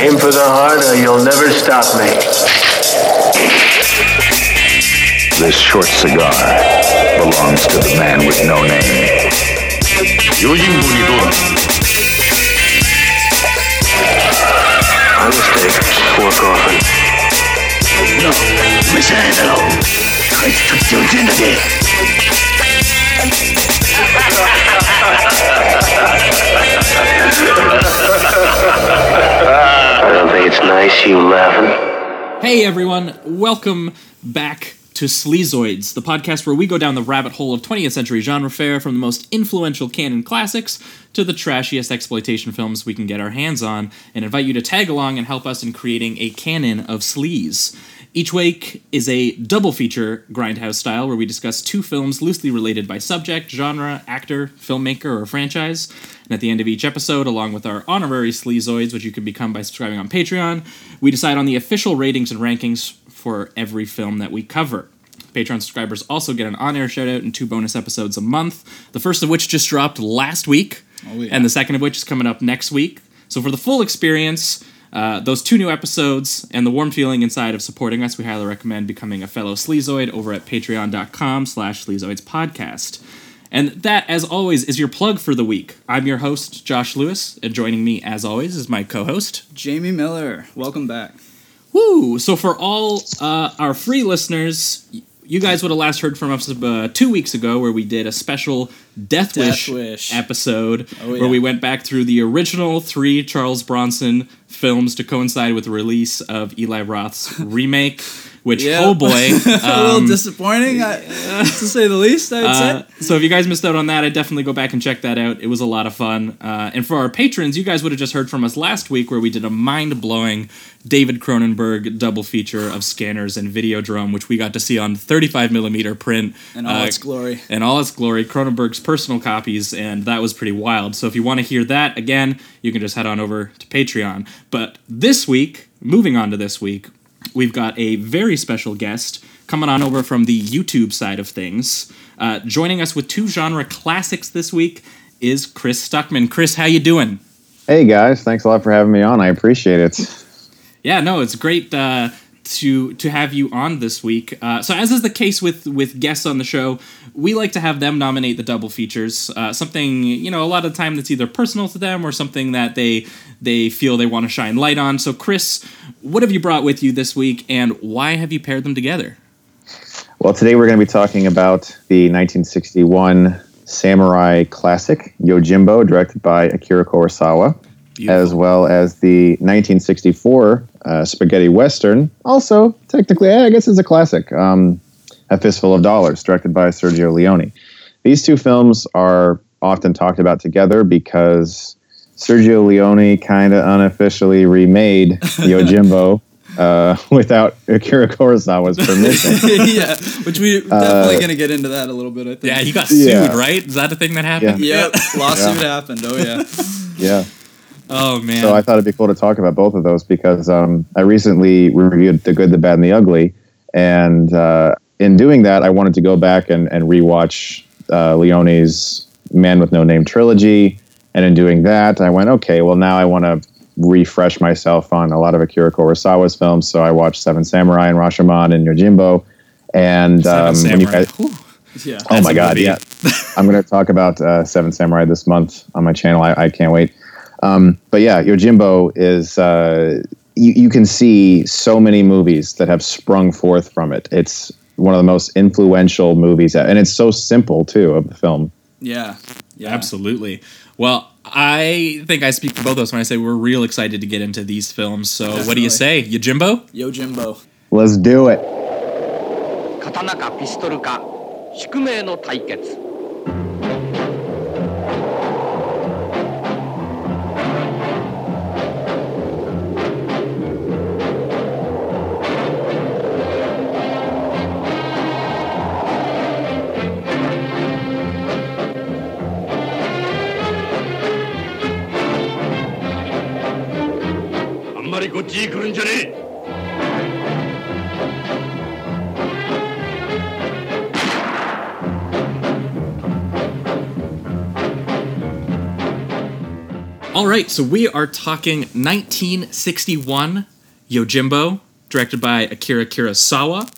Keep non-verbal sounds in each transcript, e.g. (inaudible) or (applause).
Aim for the heart or you'll never stop me. This short cigar belongs to the man with no name. I mistake. Walk off and... No, handle. I took your identity. I don't think it's nice you laughing. Hey everyone, welcome back to Sleazoids, the podcast where we go down the rabbit hole of 20th century genre fare from the most influential canon classics to the trashiest exploitation films we can get our hands on, and invite you to tag along and help us in creating a canon of sleaze. Each week is a double feature grindhouse style where we discuss two films loosely related by subject, genre, actor, filmmaker, or franchise. And at the end of each episode, along with our honorary sleazoids, which you can become by subscribing on Patreon, we decide on the official ratings and rankings for every film that we cover. Patreon subscribers also get an on air shout out and two bonus episodes a month, the first of which just dropped last week, and the second of which is coming up next week. So, for the full experience, uh, those two new episodes, and the warm feeling inside of supporting us, we highly recommend becoming a fellow sleazoid over at patreon.com slash sleazoids podcast. And that, as always, is your plug for the week. I'm your host, Josh Lewis, and joining me, as always, is my co-host, Jamie Miller, welcome back. Woo! So for all uh, our free listeners, you guys would have last heard from us uh, two weeks ago, where we did a special Death, Death Wish, Wish. episode, Oh, where we went back through the original three Charles Bronson films to coincide with the release of Eli Roth's (laughs) remake. Which, Yeah. oh boy, (laughs) a little um, disappointing, I, to say the least. I'd uh, say. so if you guys missed out on that, I'd definitely go back and check that out. It was a lot of fun. Uh, and for our patrons, you guys would have just heard from us last week where we did a mind-blowing David Cronenberg double feature of Scanners and Videodrome, which we got to see on 35 millimeter print and all uh, its glory. And all its glory, Cronenberg's personal copies, and that was pretty wild. So if you want to hear that again, you can just head on over to Patreon. But this week, moving on to this week, we've got a very special guest coming on over from the YouTube side of things. Uh, joining us with two genre classics this week is Chris Stuckman. Chris, how you doing? Hey guys, thanks a lot for having me on. I appreciate it. Yeah, no, it's great uh, to to have you on this week. Uh, so, as is the case with with guests on the show, we like to have them nominate the double features. Uh, something you know, a lot of the time that's either personal to them or something that they they feel they want to shine light on. So, Chris, what have you brought with you this week, and why have you paired them together? Well, today we're going to be talking about the 1961 samurai classic Yojimbo, directed by Akira Kurosawa, as well as the 1964 uh, spaghetti western, also technically, I guess, it's a classic, um, A Fistful of Dollars, directed by Sergio Leone. These two films are often talked about together because Sergio Leone kind of unofficially remade Yojimbo (laughs) uh, without Akira Kurosawa's permission. (laughs) yeah, which we're definitely going to get into that a little bit, I think. Yeah, he got sued, Yeah. right? Is that the thing that happened? Yep, lawsuit Yeah. happened. Oh, yeah. yeah. Oh man. So I thought it'd be cool to talk about both of those because um, I recently reviewed The Good, the Bad, and the Ugly, and uh, in doing that, I wanted to go back and, and rewatch uh, Leone's Man with No Name trilogy. And in doing that, I went, okay, well now I want to refresh myself on a lot of Akira Kurosawa's films. So I watched Seven Samurai and Rashomon and Yojimbo. And um, Seven when you Samurai. guys, Yeah. Oh That's my god, movie. yeah. (laughs) I'm going to talk about uh, Seven Samurai this month on my channel. I, I can't wait. Um, but yeah, Yojimbo is. Uh, you, you can see so many movies that have sprung forth from it. It's one of the most influential movies, and it's so simple too of the film. Yeah. Yeah. Absolutely. Well, I think I speak for both of us when I say we're real excited to get into these films. So, what do you say, Yojimbo? Yo, Jimbo. Let's do it. 刀かピストルか宿命の対決 こっちに来るんじゃねえ All right, so we are talking 1961 Yojimbo, directed by Akira Kurosawa.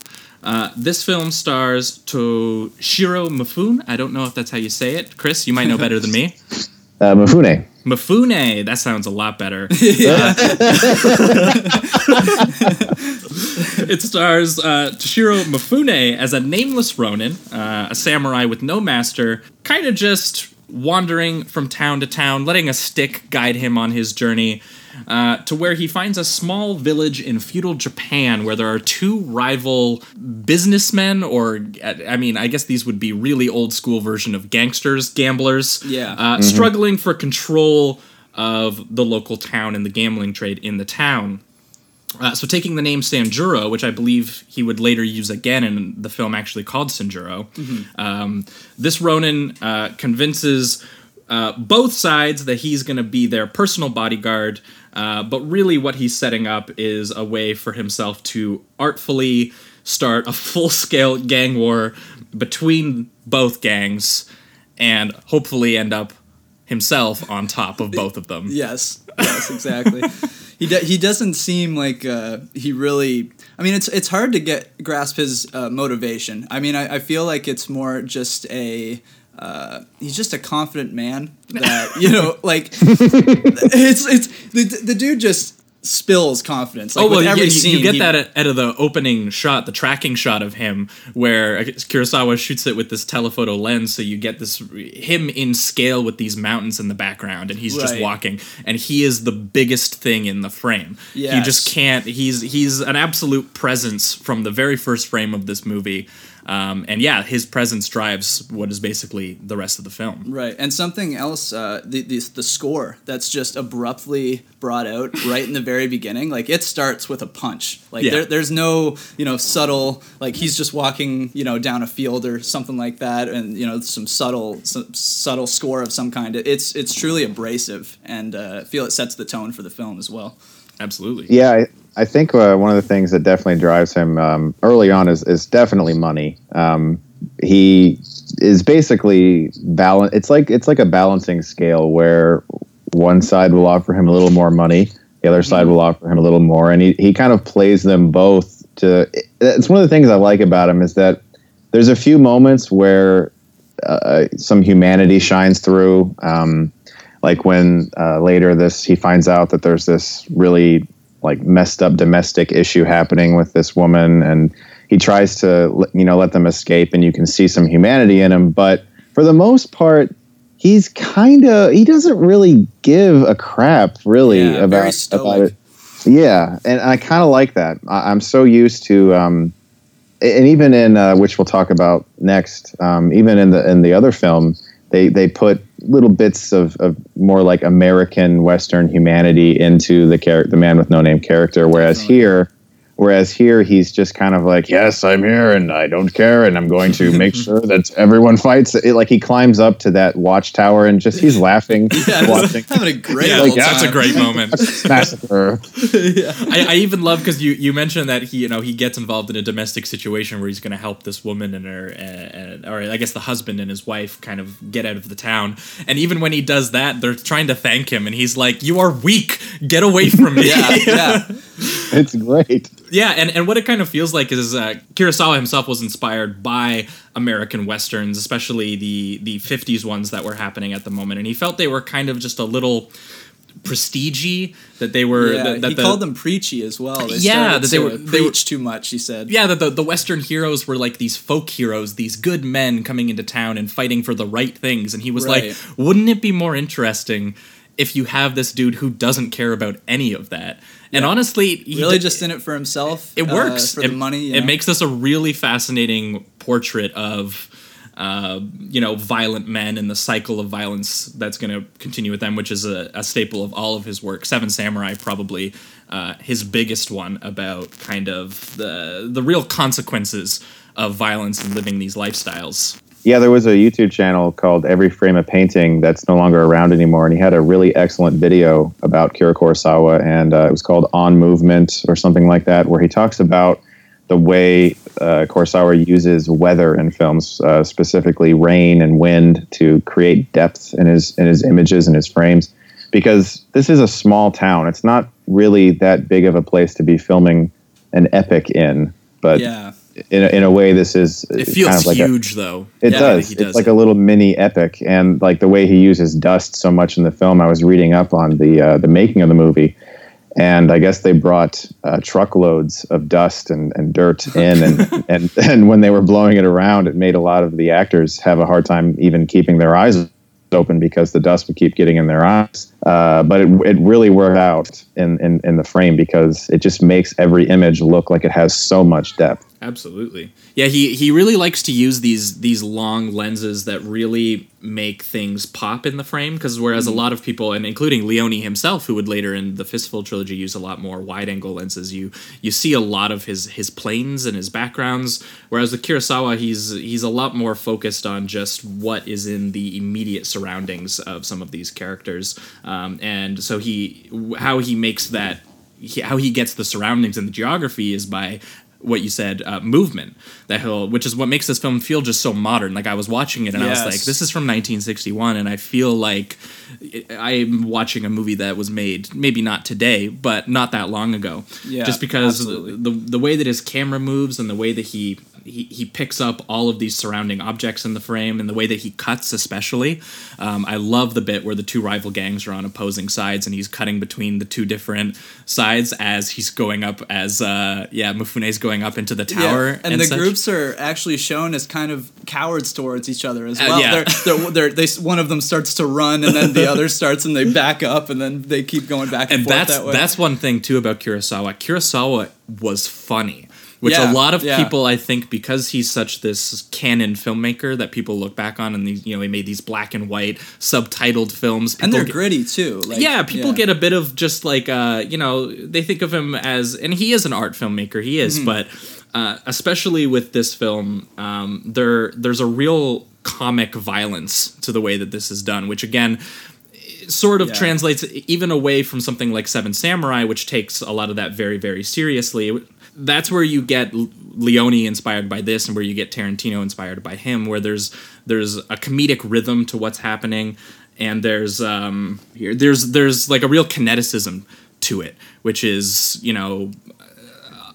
Uh, this film stars Toshiro Mifune. I don't know if that's how you say it. Chris, you might know better than me. (laughs) Uh, Mifune. Mifune. That sounds a lot better. (laughs) (laughs) it stars uh, Toshiro Mifune as a nameless Ronin, uh, a samurai with no master, kind of just wandering from town to town, letting a stick guide him on his journey. Uh, to where he finds a small village in feudal Japan where there are two rival businessmen, or I mean, I guess these would be really old school version of gangsters, gamblers, Yeah. uh, struggling for control of the local town and the gambling trade in the town. Uh, so taking the name Sanjuro, which I believe he would later use again in the film actually called Sanjuro, um, this Ronin uh, convinces uh, both sides that he's going to be their personal bodyguard, uh, but really what he's setting up is a way for himself to artfully start a (laughs) full-scale gang war between both gangs and hopefully end up himself on top of both of them. Yes, yes, exactly. (laughs) he do, he doesn't seem like uh, he really. I mean, it's it's hard to get grasp his uh, motivation. I mean, I, I feel like it's more just a. Uh, he's just a confident man (laughs) that you know, like it's it's the the dude just spills confidence. Like oh well, every you- scene, you get he- that out of the opening shot, the tracking shot of him, where Kurosawa shoots it with this telephoto lens, so you get this him in scale with these mountains in the background, and he's just walking, and he is the biggest thing in the frame. He Yes. just can't. He's he's an absolute presence from the very first frame of this movie. Um, and yeah, his presence drives what is basically the rest of the film. Right, and something else, uh, the, the the score that's just abruptly brought out (laughs) right in the very beginning. Like it starts with a punch. Like Yeah. there, there's no you know subtle like he's just walking you know down a field or something like that, and you know some subtle some subtle score of some kind. It's it's truly abrasive, and uh, I feel it sets the tone for the film as well. Absolutely. Yeah, I, think uh, one of the things that definitely drives him um, early on is, is definitely money. Um, he is basically balance. It's like it's like a balancing scale where one side will offer him a little more money, the other side will offer him a little more, and he, he kind of plays them both. To it's one of the things I like about him is that there's a few moments where uh, some humanity shines through. Um, like when uh, later this he finds out that there's this really like messed up domestic issue happening with this woman and he tries to you know let them escape and you can see some humanity in him but for the most part he's kind of he doesn't really give a crap really Yeah, about about it. Yeah and i kind of like that. I, i'm so used to um and even in uh, which we'll talk about next um, even in the in the other film they they put little bits of, of more like American Western humanity into the character, the man with no name character. Whereas here, whereas here he's just kind of like, yes, I'm here and I don't care and I'm going to make (laughs) sure that everyone fights. It, like he climbs up to that watchtower and just he's laughing, (laughs) Yeah, watching having a great Yeah, old that's a great moment. (laughs) massacre. I, I even love because you, you mentioned that he you know he gets involved in a domestic situation where he's going to help this woman and her uh, uh, or I guess the husband and his wife kind of get out of the town and even when he does that they're trying to thank him and he's like you are weak get away from me Yeah, yeah. It's great. Yeah, and, and what it kind of feels like is uh, Kurosawa himself was inspired by American westerns, especially the the '50s ones that were happening at the moment, and he felt they were kind of just a little prestigey. That they were. Yeah, that, that he the, called them preachy as well. They Yeah, that they were- they preach too much. He said. Yeah, that the, the Western heroes were like these folk heroes, these good men coming into town and fighting for the right things. And he was Right. like, wouldn't it be more interesting if you have this dude who doesn't care about any of that? And honestly, he really d- just in it for himself. it uh, works for it, the money. you It makes this a really fascinating portrait of, uh, you know, violent men and the cycle of violence that's going to continue with them, which is a, a staple of all of his work. Seven Samurai, probably uh, his biggest one about kind of the the real consequences of violence and living these lifestyles. Yeah, there was a YouTube channel called Every Frame a Painting that's no longer around anymore, and he had a really excellent video about Kira Kurosawa, and uh, it was called On Movement or something like that, where he talks about the way uh, Kurosawa uses weather in films, uh, specifically rain and wind, to create depth in his in his images and his frames. because this is a small town. It's not really that big of a place to be filming an epic in, but Yeah. In a, in a way, this is It feels kind of like a, huge, though. it Yeah, does. It's like it. a little mini epic, and like the way he uses dust so much in the film. I was reading up on the uh, the making of the movie, and I guess they brought uh, truckloads of dust and, and dirt (laughs) in, and, and and when they were blowing it around, it made a lot of the actors have a hard time even keeping their eyes open because the dust would keep getting in their eyes. Uh, but it, it really worked out in, in in the frame because it just makes every image look like it has so much depth. Absolutely. Yeah, he he really likes to use these these long lenses that really make things pop in the frame because whereas Mm-hmm. a lot of people and including Leone himself who would later in the Fistful trilogy use a lot more wide angle lenses you you see a lot of his his planes and his backgrounds whereas with Kurosawa he's he's a lot more focused on just what is in the immediate surroundings of some of these characters um, and so he how he makes that he, how he gets the surroundings and the geography is by what you said uh, movement that he'll which is what makes this film feel just so modern. Like i was watching it and i was like this is from 1961 and i feel like i'm watching a movie that was made maybe not today but not that long ago. Yeah, just because absolutely. the the way that his camera moves and the way that he he, he picks up all of these surrounding objects in the frame and the way that he cuts especially um, i love the bit where the two rival gangs are on opposing sides and he's cutting between the two different sides as he's going up as uh, yeah Mifune's going up into the tower Yeah, and, the such. groups are actually shown as kind of cowards towards each other as Uh, well. yeah. they're, they're, they're, they one of them starts to run, and then the other starts, and they back up, and then they keep going back and, and forth that's that way. that's one thing too about Kurosawa. Kurosawa was funny, which Yeah, a lot of yeah. people I think because he's such this canon filmmaker that people look back on and these you know he made these black and white subtitled films. and they're get- gritty too. Like, yeah, people yeah. get a bit of just like uh, you know they think of him as, and he is an art filmmaker. He is, Mm-hmm. but uh, especially with this film, um, there there's a real comic violence to the way that this is done, which again sort of Yeah. translates even away from something like Seven Samurai, which takes a lot of that very very seriously. That's where you get Leone inspired by this, and where you get Tarantino inspired by him, where there's there's a comedic rhythm to what's happening, and there's um here there's there's like a real kineticism to it, which is you know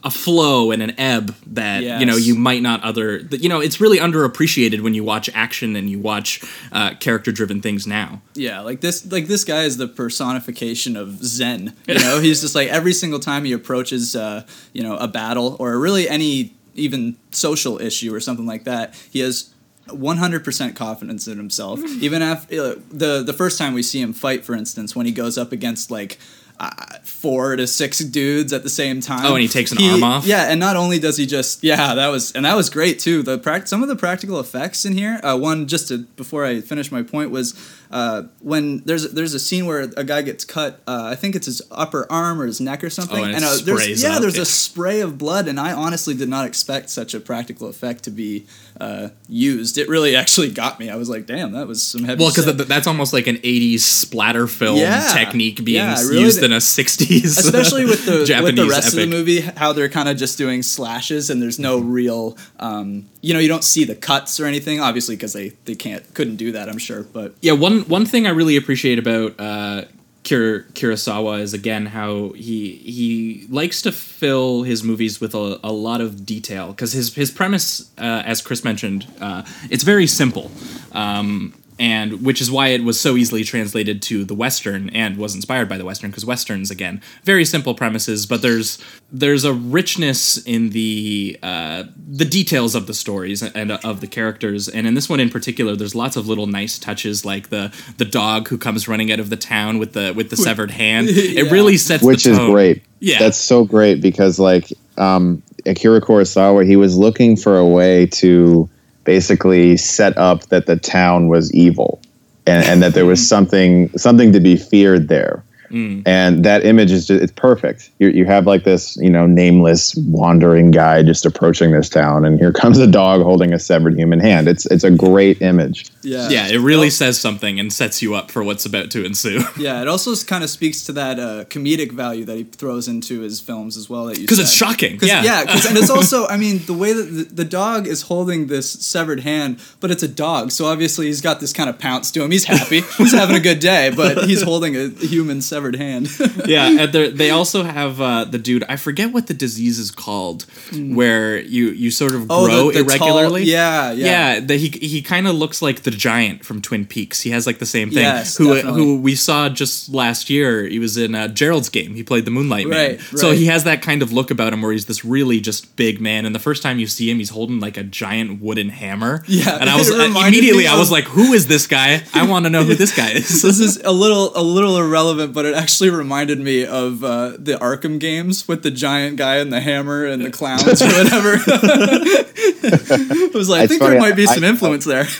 a flow and an ebb that you know you might not other that you know it's really underappreciated when you watch action and you watch uh, character driven things now Yeah, like this like this guy is the personification of zen. You know, (laughs) he's just like every single time he approaches uh, you know, a battle or really any even social issue or something like that, he has 100% confidence in himself. (laughs) Even after uh, the the first time we see him fight for instance when he goes up against like uh, four to six dudes at the same time. Oh, and he takes an He- arm off? Yeah, and not only does he just yeah, that was and that was great too. The prac- some of the practical effects in here. Uh, one just to before I finish my point was uh, when there's there's a scene where a guy gets cut. Uh, I think it's his upper arm or his neck or something. Oh, and uh, there's, sprays yeah, up, there's a spray of blood, and I honestly did not expect such a practical effect to be uh, used. It really actually got me. I was like, damn, that was some heavy. well because that's almost like an 80s splatter film Yeah. technique being Yeah, really used did- in a 60s (laughs) especially with the with the rest epic. of the movie, how they're kind of just doing slashes and there's no real, um, you know, you don't see the cuts or anything, obviously because they they can't couldn't do that, I'm sure. But yeah one one thing i really appreciate about uh Kir- Kurosawa is again how he he likes to fill his movies with a, a lot of detail because his his premise, uh, as Chris mentioned, uh, it's very simple, um, and which is why it was so easily translated to the western and was inspired by the western because westerns again very simple premises, but there's there's a richness in the uh, the details of the stories and of the characters, and in this one in particular, there's lots of little nice touches like the the dog who comes running out of the town with the with the severed (laughs) hand. It Yeah. really sets which the is great. Yeah. that's so great because like um, Akira Kurosawa, he was looking for a way to basically set up that the town was evil and, and that there was mm-hmm. something something to be feared there. And that image is just, it's perfect. You you have like this you know nameless wandering guy just approaching this town, and here comes a dog holding a severed human hand. It's it's a great image. Yeah. Yeah, it really says something and sets you up for what's about to ensue. (laughs) Yeah, it also kind of speaks to that uh, comedic value that he throws into his films as well. That you Because it's shocking. shocking. 'Cause- Yeah. yeah, 'cause- and it's (laughs) also, I mean, the way that the, the dog is holding this severed hand, but it's a dog, so obviously he's got this kind of pounce to him. He's happy, (laughs) he's having a good day, but he's holding a human severed hand. (laughs) yeah, and they're- also have uh, the dude. I forget what the disease is called, where you you sort of Oh, the- grow the tall- irregularly. yeah, yeah. yeah. The, he he kind of looks like the giant from Twin Peaks. He has like the same thing. Yes, who definitely. who we saw just last year. He was in uh, Gerald's game. He played the Moonlight Man. Right, So he has that kind of look about him, where he's this really just big man. And the first time you see him, he's holding like a giant wooden hammer. Yeah, and I was uh, immediately me I was like, who is this guy? I want to know who this guy is. (laughs) this is a little a little irrelevant, but it actually reminded me of uh, the Arkham games with the giant guy and the hammer and the clowns or whatever. (laughs) it was like I It's think funny, there might be I- some influence there. (laughs)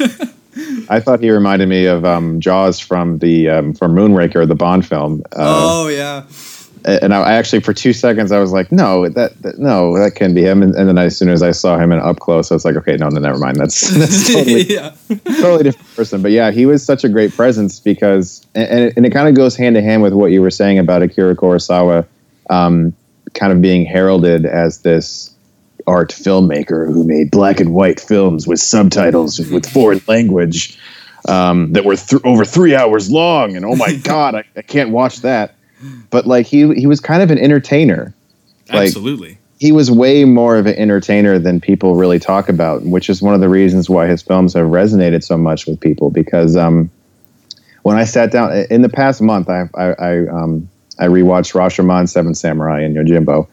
I thought he reminded me of um, Jaws from the um, from Moonraker, the Bond film. Uh, oh yeah. And I, I actually for two seconds I was like, no, that, that no, that can be him. And, and then as soon as I saw him in up close, I was like, okay, no, no, never mind. That's, (laughs) that's (laughs) totally, yeah. totally different person. But yeah, he was such a great presence because, and, and it, and it kind of goes hand to hand with what you were saying about Akira Kurosawa, um, kind of being heralded as this art filmmaker who made black and white films with subtitles with (laughs) foreign language um, that were th- over three hours long. And oh my god, I, I can't watch that. But like he he was kind of an entertainer. Like, Absolutely. he was way more of an entertainer than people really talk about, which is one of the reasons why his films have resonated so much with people. Because um, when I sat down in the past month, I I I, um, I rewatched Rashomon, Seven Samurai, and Yojimbo,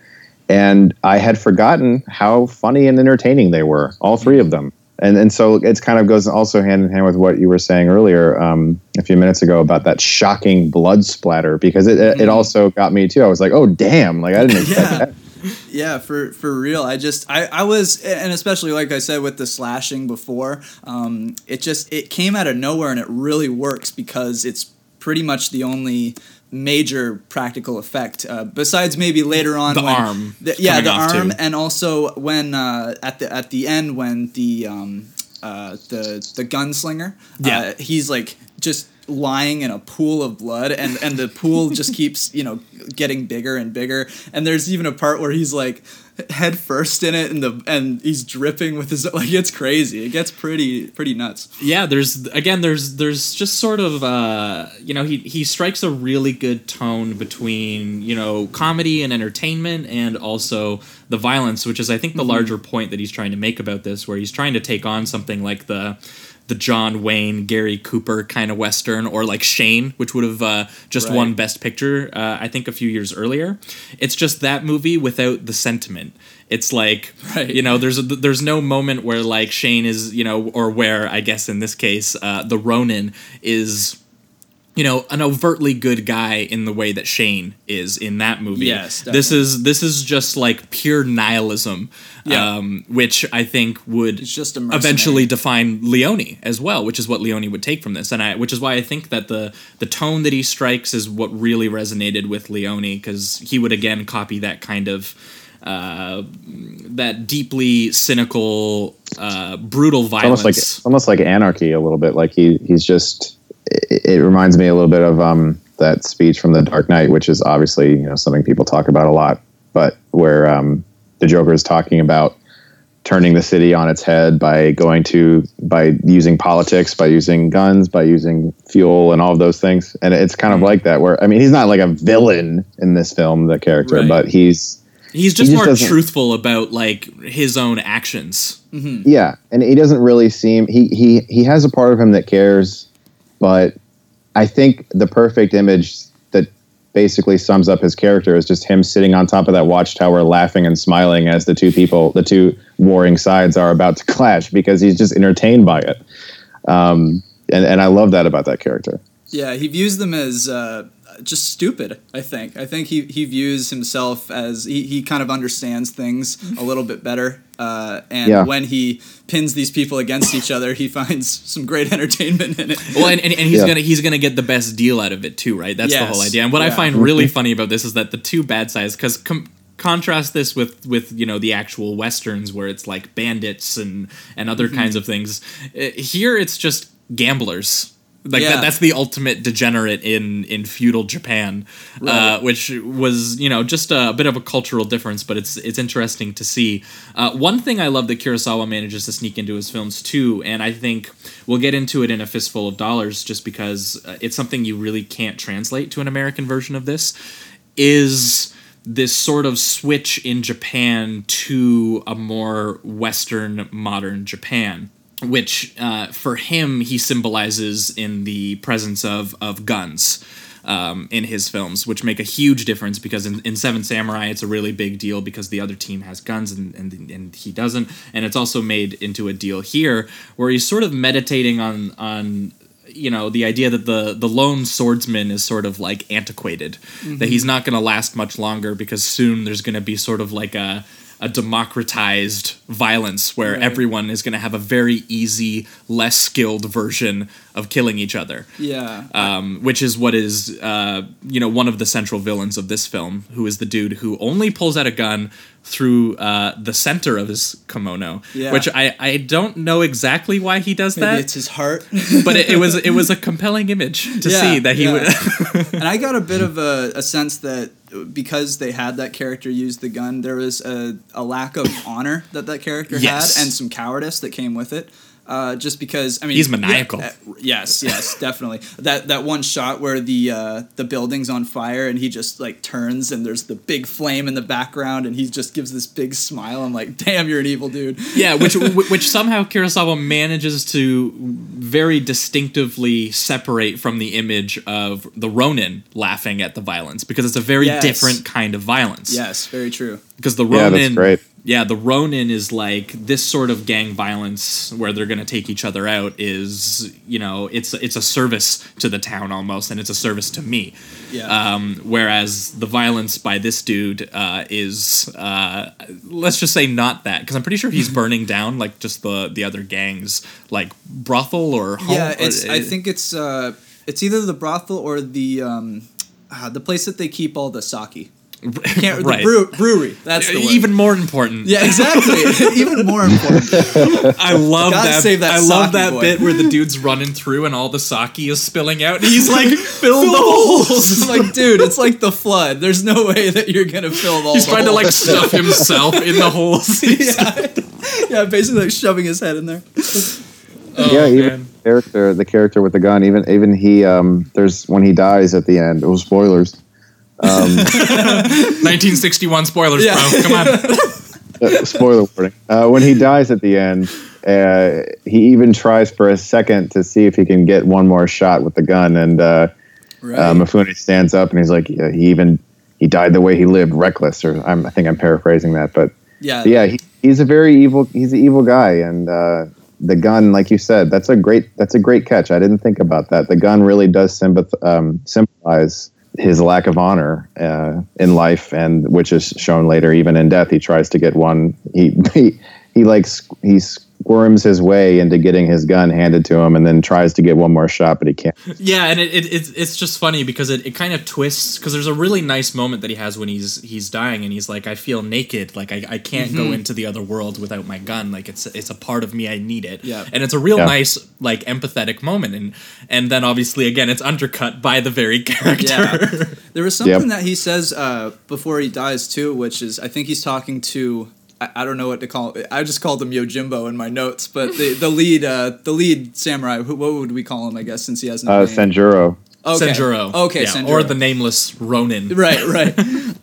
and I had forgotten how funny and entertaining they were, all three of them. And and so it kind of goes also hand in hand with what you were saying earlier um, a few minutes ago about that shocking blood splatter because it it also got me too. I was like, oh damn, like I didn't (laughs) expect Yeah. that. Yeah, for for real. I just I I was and especially like I said with the slashing before, um, it just it came out of nowhere and it really works because it's pretty much the only major practical effect uh, besides maybe later on The when, arm the- yeah the arm too. and also when uh, at the at the end when the um, uh, the the gunslinger Yeah. uh, he's like just lying in a pool of blood and and the pool just (laughs) keeps you know getting bigger and bigger and there's even a part where he's like head first in it and the and he's dripping with his (laughs) like it's crazy. It gets pretty pretty nuts. Yeah there's again there's there's just sort of uh you know he he strikes a really good tone between you know comedy and entertainment and also the violence which is i think the larger point that he's trying to make about this where he's trying to take on something like the the John Wayne, Gary Cooper kind of western, or like Shane, which would have uh, just Right. won Best Picture, uh, I think, a few years earlier. It's just that movie without the sentiment. It's like Right. you know, there's a, there's no moment where like Shane is you know, or where I guess in this case, uh, the Ronin is you know an overtly good guy in the way that Shane is in that movie. Yes, this is this is just like pure nihilism, Yeah. um, which I think would just eventually define Leone as well, which is what Leone would take from this, and I, which is why I think that the the tone that he strikes is what really resonated with Leone because he would again copy that kind of. Uh, that deeply cynical, uh, brutal violence. almost like almost like anarchy a little bit. Like he he's just. It, it reminds me a little bit of um, that speech from The Dark Knight, which is obviously you know something people talk about a lot, but where um, the Joker is talking about turning the city on its head by going to by using politics, by using guns, by using fuel, and all of those things. And it's kind of like that. Where I mean, he's not like a villain in this film, the character, Right. but he's He's just, just more doesn't- truthful about like his own actions. Yeah, and he doesn't really seem he he he has a part of him that cares, but I think the perfect image that basically sums up his character is just him sitting on top of that watchtower laughing and smiling as the two people the two warring sides are about to (laughs) clash because he's just entertained by it. Um and and I love that about that character. Yeah, he views them as uh, just stupid. I think. I think he, he views himself as he, he kind of understands things a little bit better. Uh, and Yeah. when he pins these people against each other, he (laughs) finds some great entertainment in it. Well, and, and, and he's Yeah. gonna he's gonna get the best deal out of it too, right? That's the whole idea. And what I find really funny about this is that the two bad sides, because com- contrast this with with you know the actual westerns where it's like bandits and and other Mm-hmm. kinds of things. Uh, here, it's just gamblers. Like Yeah. that, that's the ultimate degenerate in in feudal Japan, uh, which was you know just a, bit of a cultural difference, but it's it's interesting to see. Uh, one thing I love that Kurosawa manages to sneak into his films too, and I think we'll get into it in a fistful of dollars, just because uh, it's something you really can't translate to an American version of this, is this sort of switch in Japan to a more Western modern Japan which uh, for him he symbolizes in the presence of of guns um, in his films, which make a huge difference because in, in Seven Samurai it's a really big deal because the other team has guns and, and and he doesn't, and it's also made into a deal here where he's sort of meditating on on you know the idea that the the lone swordsman is sort of like antiquated that he's not going to last much longer because soon there's going to be sort of like a a democratized violence where Right. everyone is going to have a very easy less skilled version of killing each other Yeah. um, which is what is uh, you know one of the central villains of this film, who is the dude who only pulls out a gun through uh, the center of his kimono. Yeah. Which I, I don't know exactly why he does Maybe that, it's his heart. (laughs) but it, it was it was a (laughs) compelling image to Yeah, see that he yeah. would. and I got a bit of a, a sense that because they had that character use the gun, there was a, a lack of honor that that character Yes. had, and some cowardice that came with it. Uh, just because I mean He's maniacal. yeah, uh, yes, yes, (laughs) definitely. That that one shot where the uh, the building's on fire and he just like turns and there's the big flame in the background and he just gives this big smile. I'm like, damn, you're an evil dude. (laughs) yeah, which (laughs) which somehow Kurosawa manages to very distinctively separate from the image of the Ronin laughing at the violence because it's a very Yes. different kind of violence. Yes, very true. because the Yeah, Ronin, that's great. Yeah, the Ronin is like this sort of gang violence where they're going to take each other out. Is you know, it's it's a service to the town almost, and it's a service to me. Yeah. Um, whereas the violence by this dude uh, is, uh, let's just say, not that, because I'm pretty sure he's (laughs) burning down like just the the other gangs, like brothel or home. Yeah, or- it's. I think it's. Uh, it's either the brothel or the um, uh, the place that they keep all the sake. (laughs) Can't, Right. The brew, brewery. That's the word. even more important. Yeah, exactly. (laughs) (laughs) even more important. I love Gotta that. save that I love that boy. bit where the dude's running through and all the sake is spilling out, and he's like, "Fill the holes." It's like, dude, it's like the flood. There's no way that you're gonna fill all. He's the trying to like stuff himself in the holes. yeah, yeah, basically like shoving his head in there. yeah, even man. the character, the character with the gun, even even he, um, there's when he dies at the end. It was spoilers. (laughs) 1961 spoilers, Yeah. bro. Come on. (laughs) Uh, spoiler warning. Uh, when he (laughs) dies at the end, uh, he even tries for a second to see if he can get one more shot with the gun, and uh, Right. uh, Mifune stands up and he's like, yeah, he even he died the way he lived, reckless. Or I'm, I think I'm paraphrasing that, but yeah. yeah, he, he's a very evil. He's an evil guy, and uh, the gun, like you said, that's a great. That's a great catch. I didn't think about that. The gun really does sympath- um, symbolize his lack of honor uh, in life, and which is shown later, even in death. He tries to get one. He (laughs) he, he like squ- he squirms his way into getting his gun handed to him, and then tries to get one more shot, but he can't. Yeah, and it, it, it's it's just funny because it, it kind of twists because there's a really nice moment that he has when he's he's dying and he's like I feel naked like I, I can't go into the other world without my gun like it's it's a part of me I need it Yeah. and it's a real Yeah. nice like empathetic moment and and then obviously again it's undercut by the very (laughs) character Yeah. There was something Yep. that he says uh, before he dies too, which is I think he's talking to I, I don't know what to call it. I just called him Yojimbo in my notes, but the the lead uh, the lead samurai. Who, what would we call him? I guess since he has no Uh, name. Sanjuro. okay. Senjuro Okay, yeah, Senjuro. or the nameless Ronin right, (laughs) right.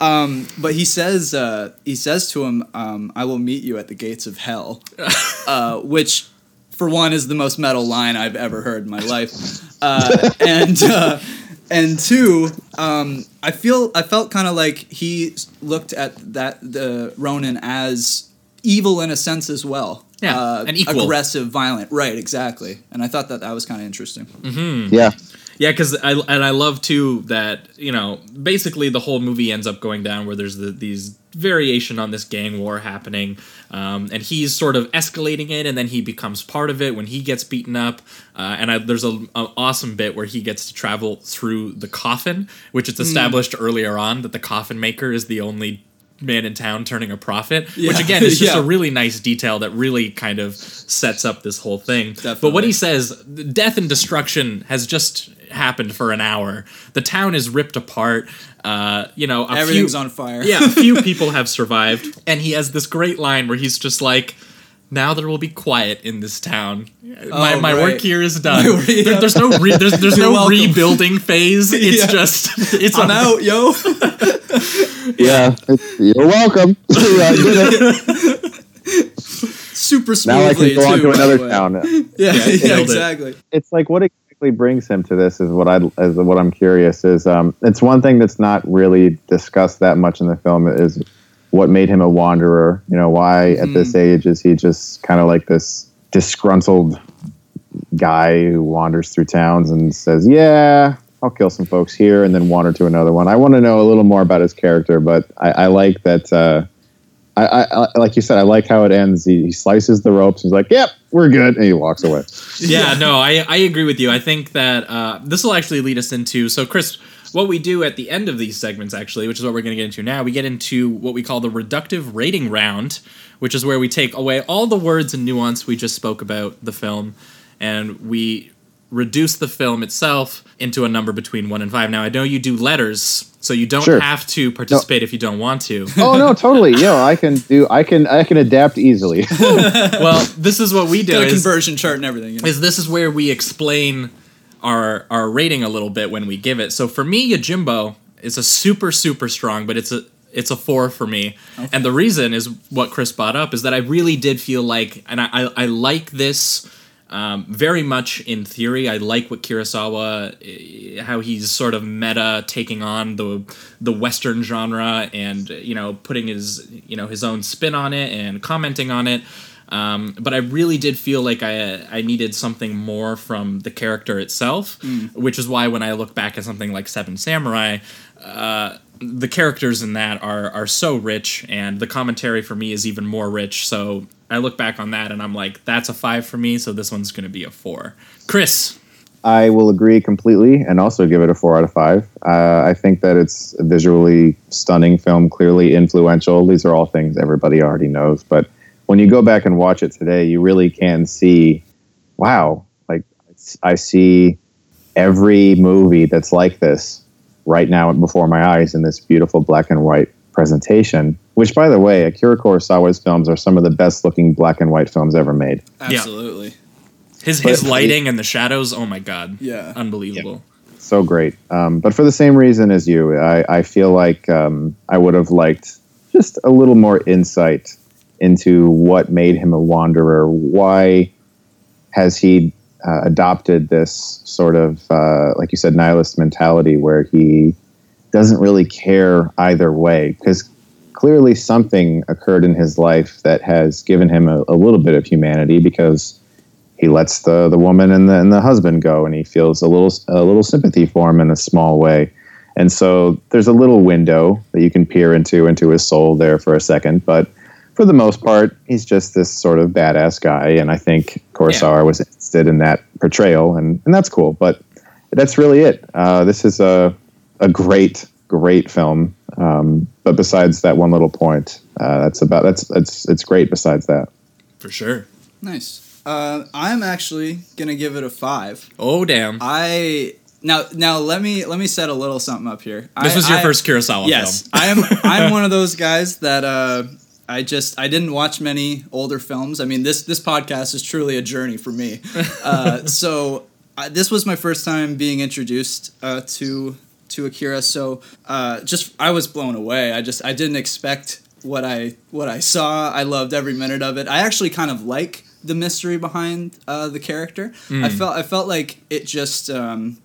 um, but he says uh, he says to him, um, "I will meet you at the gates of hell," (laughs) uh, which, for one, is the most metal line I've ever heard in my life, uh, and uh, and two, um, I feel I felt kind of like he looked at that the Ronin as evil in a sense as well. Yeah, uh, an equal. aggressive, violent. Right, exactly. And I thought that that was kind of interesting. Yeah, Yeah, because I and I love too that you know basically the whole movie ends up going down where there's the, these variation on this gang war happening, um, and he's sort of escalating it, and then he becomes part of it when he gets beaten up, uh, and I, there's a, a awesome bit where he gets to travel through the coffin, which it's established earlier on that the coffin maker is the only man in town turning a profit which again is (laughs) just Yeah. a really nice detail that really kind of sets up this whole thing. But what he says death and destruction has just happened for an hour. The town is ripped apart. Uh, you know a Everything's few, on fire. yeah a few (laughs) people have survived. And he has this great line where he's just like now there will be quiet in this town. My, Oh, my right. work here is done. (laughs) My There- there's no re- there's, there's no welcome. rebuilding phase. (laughs) It's Yeah. just it's I'm a- out, yo. (laughs) Yeah, you're welcome. I did it. Super now I smoothly can go on to another way. town. Yeah, yeah, nailed it. exactly. It's like what exactly brings him to this is what I is what I'm curious is. Um, it's one thing that's not really discussed that much in the film is what made him a wanderer. You know, why at this age is he just kind of like this disgruntled guy who wanders through towns and says, "Yeah, I'll kill some folks here," and then wander to another one. I want to know a little more about his character, but I, I like that. Uh, I, I, I, like you said, I like how it ends. He, he slices the ropes. He's like, "Yep, we're good," and he walks away. (laughs) yeah, no, I, I agree with you. I think that uh, this will actually lead us into so Chris, what we do at the end of these segments actually, which is what we're going to get into now, we get into what we call the reductive rating round, which is where we take away all the words and nuance we just spoke about the film, and we reduce the film itself into a number between one and five. Now I know you do letters, so you don't Sure. have to participate if you don't want to. oh no, (laughs) totally. yeah, I can do. I can. I can adapt easily. (laughs) well, this is what we do. Got a is- conversion chart and everything. You know? is this is where we explain our our rating a little bit when we give it. So for me, Yojimbo is a super super strong, but it's a it's a four for me. And the reason is what Chris brought up is that I really did feel like, and I I, I like this. Um, very much in theory, I like what Kurosawa, eh, how he's sort of meta taking on the the Western genre and you know putting his you know his own spin on it and commenting on it. Um, but I really did feel like I I needed something more from the character itself, which is why when I look back at something like Seven Samurai, uh, the characters in that are are so rich, and the commentary for me is even more rich. So I look back on that and I'm like, that's a five for me. So this one's going to be a four. Chris, I will agree completely, and also give it a four out of five. Uh, I think that it's a visually stunning film, clearly influential. These are all things everybody already knows, but when you go back and watch it today, you really can see, wow, like I see every movie that's like this right now before my eyes in this beautiful black and white presentation. Which, by the way, Akira Kurosawa's films are some of the best looking black and white films ever made. Absolutely. his his But- lighting and the shadows, oh my god, Yeah. unbelievable. so great. Um, but for the same reason as you, I, I feel like um, I would have liked just a little more insight into what made him a wanderer. Why has he uh, adopted this sort of, uh, like you said, nihilist mentality where he doesn't really care either way? Because clearly something occurred in his life that has given him a, a little bit of humanity because he lets the, the woman and the, and the husband go and he feels a little a little sympathy for him in a small way and so there's a little window that you can peer into into his soul there for a second but for the most part he's just this sort of badass guy and i think Kurosawa was interested in that portrayal and, and that's cool but that's really it uh, this is a, a great great film um, but besides that one little point uh, that's about that's it's it's great besides that For sure. Nice. Uh, I'm actually gonna give it a five. Oh damn. I now now let me let me set a little something up here. This I- was your I- first Kurosawa Yes, film. I'm I'm (laughs) one of those guys that uh, I just I didn't watch many older films. I mean this this podcast is truly a journey for me. (laughs) Uh, so I, this was my first time being introduced uh, to to Akira. So uh, just I was blown away. I just I didn't expect what I what I saw. I loved every minute of it. I actually kind of like the mystery behind uh, the character. I felt I felt like it just. Um,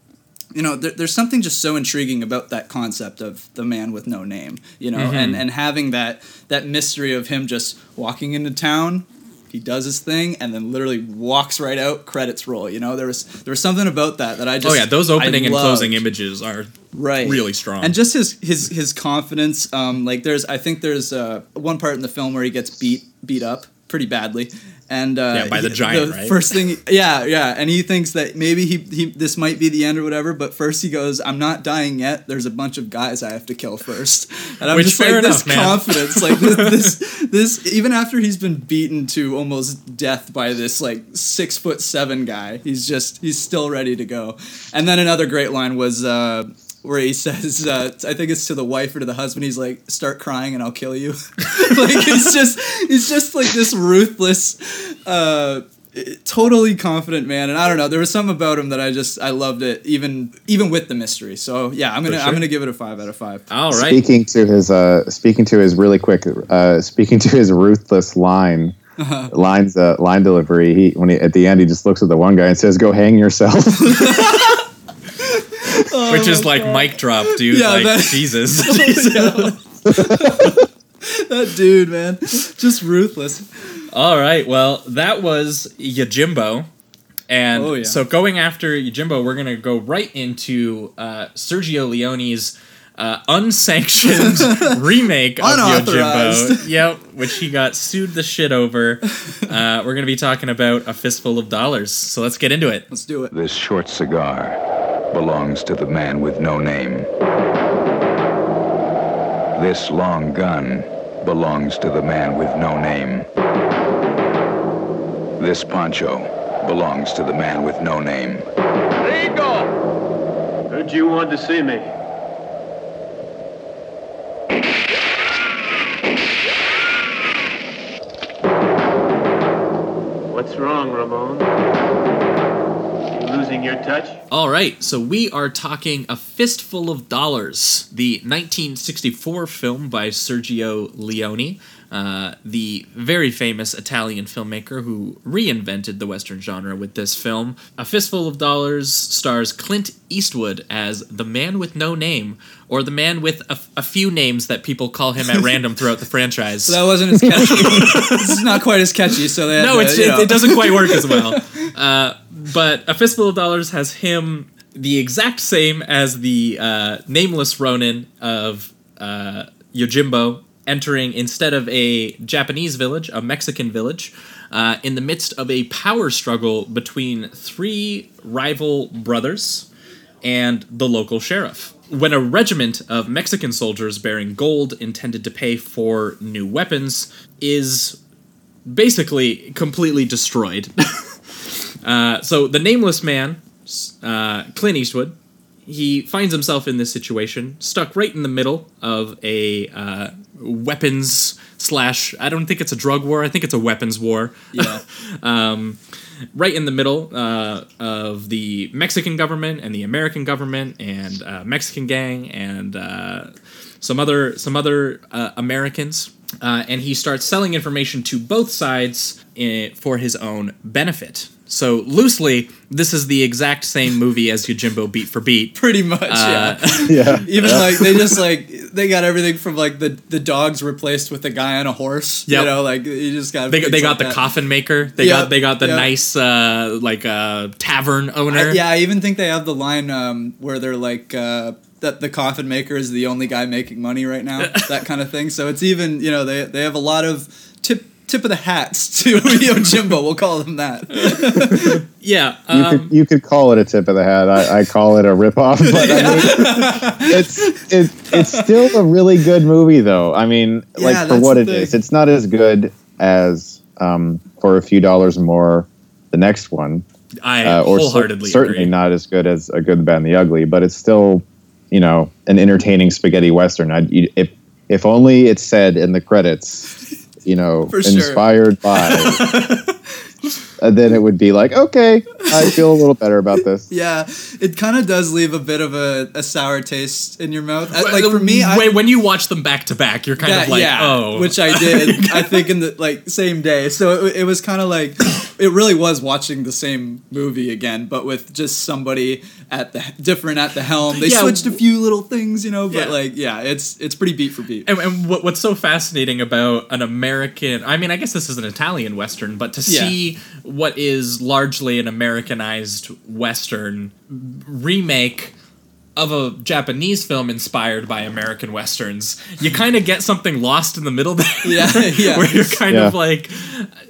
you know there, there's something just so intriguing about that concept of the man with no name you know and and having that that mystery of him just walking into town he does his thing, and then literally walks right out. Credits roll. You know, there was there was something about that that I just oh yeah, those opening and closing images are right really strong. and just his his his confidence um like there's i think there's uh one part in the film where he gets beat beat up pretty badly and uh Yeah, by the he- giant, right? first thing yeah yeah and he thinks that maybe he, he this might be the end or whatever but first he goes i'm not dying yet there's a bunch of guys i have to kill first (laughs) and i'm Which, just fair like this enough, man. (laughs) confidence like this, this this even after he's been beaten to almost death by this like six foot seven guy he's just he's still ready to go and then another great line was uh where he says, uh, I think it's to the wife or to the husband. He's like, "Start crying and I'll kill you." (laughs) like he's just, he's just like this ruthless, uh, totally confident man. And I don't know, there was something about him that I just, I loved it, even, even with the mystery. So yeah, I'm gonna, For I'm gonna give it a five out of five. All right. Speaking to his, uh, speaking to his really quick, uh, speaking to his ruthless line, Uh-huh. lines, uh, line delivery. He when he at the end he just looks at the one guy and says, "Go hang yourself." (laughs) (laughs) Which is like mic drop, dude. Oh Yeah, like that- Jesus. (laughs) That dude, man, just ruthless. All right. Well, that was Yojimbo. And Oh, yeah. so going after Yojimbo, we're going to go right into uh, Sergio Leone's uh, unsanctioned (laughs) remake of Unauthorized. Yojimbo. Yep, which he got sued the shit over. Uh, we're going to be talking about A Fistful of Dollars. So let's get into it. Let's do it. This short cigar belongs to the man with no name. This long gun belongs to the man with no name. This poncho belongs to the man with no name. Rigo! Heard you wanted to see me. What's wrong, Ramon? Losing your touch? All right, so we are talking A Fistful of Dollars, the 1964 film by Sergio Leone, uh, the very famous Italian filmmaker who reinvented the Western genre with this film. A Fistful of Dollars stars Clint Eastwood as the man with no name, or the man with a, a few names that people call him at random throughout the franchise. So (laughs) that wasn't as catchy. this is not quite as catchy. So they no, to, it's, it, it doesn't quite work as (laughs) well. Uh, but a fistful of dollars has him the exact same as the uh, nameless Ronin of uh, Yojimbo entering instead of a Japanese village, a Mexican village, uh, in the midst of a power struggle between three rival brothers and the local sheriff. When a regiment of Mexican soldiers bearing gold intended to pay for new weapons is basically completely destroyed. (laughs) uh, so the nameless man, uh, Clint Eastwood, he finds himself in this situation, stuck right in the middle of a uh, weapons slash. I don't think it's a drug war. I think it's a weapons war. Yeah. (laughs) um, right in the middle uh, of the Mexican government and the American government and uh, Mexican gang and uh, some other some other uh, Americans. Uh, and he starts selling information to both sides i for his own benefit. So loosely, this is the exact same movie as Yojimbo beat for beat. Pretty much, Uh, yeah. (laughs) yeah. Even like they just like they got everything from like the the dogs replaced with a guy on a horse. Yep. You know, like you just got They, they got like the that. coffin maker. They Yep, got they got the yep. nice uh, like uh, tavern owner. I- yeah, I even think they have the line um, where they're like uh, that the coffin maker is the only guy making money right now, (laughs) that kind of thing. So it's even you know they they have a lot of tip tip of the hats (laughs) to Yojimbo. We'll call them that. (laughs) yeah. You Um, could you could call it a tip of the hat. I, I call it a ripoff, (laughs) but I mean, it's it, it's still a really good movie, though. I mean, Yeah, like for what the it thing. is, it's not as good as um, for a few dollars more the next one, I uh, or cer- wholeheartedly certainly agree. not as good as a good, the bad, and the ugly. But it's still, you know, an entertaining spaghetti western. I, you, if if only it said in the credits, you know, For sure. inspired by. (laughs) uh, then it would be like, okay, I feel a little better about this. (laughs) yeah, it kind of does leave a bit of a, a sour taste in your mouth. Like for me, I, when, when you watch them back to back, you're kind Yeah, of like, yeah, oh, which I did. (laughs) I think in the like same day. So it, it was kind of like it really was watching the same movie again, but with just somebody at the different at the helm. They Yeah, switched a few little things, you know, but Yeah. like yeah, it's it's pretty beat for beat. And, and what, what's so fascinating about an American, I mean, I guess this is an Italian Western, but to Yeah. see what is largely an Americanized Western remake of a Japanese film inspired by American Westerns, you kind of get something lost in the middle there. (laughs) Yeah, (laughs) yeah. where you're kind of like.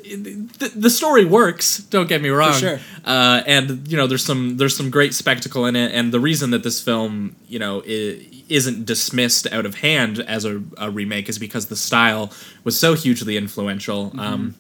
The, the story works. Don't get me wrong. sure. Uh, and you know, there's some there's some great spectacle in it, and the reason that this film, you know, i- isn't dismissed out of hand as a, a remake is because the style was so hugely influential. Mm-hmm. Um,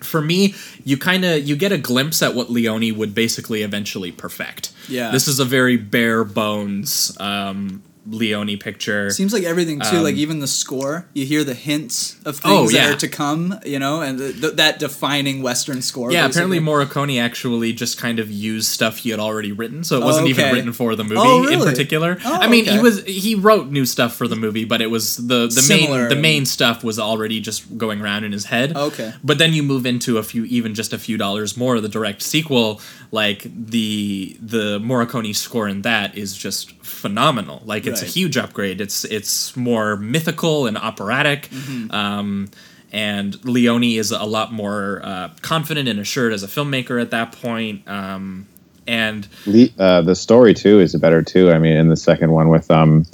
for me, you kind of you get a glimpse at what Leone would basically eventually perfect. Yeah. this is a very bare bones um, Leone picture. Seems like everything too, like Um, even the score, you hear the hints of things Oh, yeah. that are to come, you know, and the, th that defining Western score. Yeah, apparently. Morricone actually just kind of used stuff he had already written, so it wasn't even okay. written for the movie Oh, in particular. Oh, I mean, he was he wrote new stuff for the movie, but it was the the Similar main the main stuff was already just going around in his head. Okay. But then you move into a few even just a few dollars more the direct sequel, like the the Morricone score in that is just phenomenal. Like it's a huge upgrade. It's it's more mythical and operatic. Mm-hmm. Um, and Leone is a lot more uh, confident and assured as a filmmaker at that point. Um, and Le- uh, the story too is better too. I mean, in the second one with um,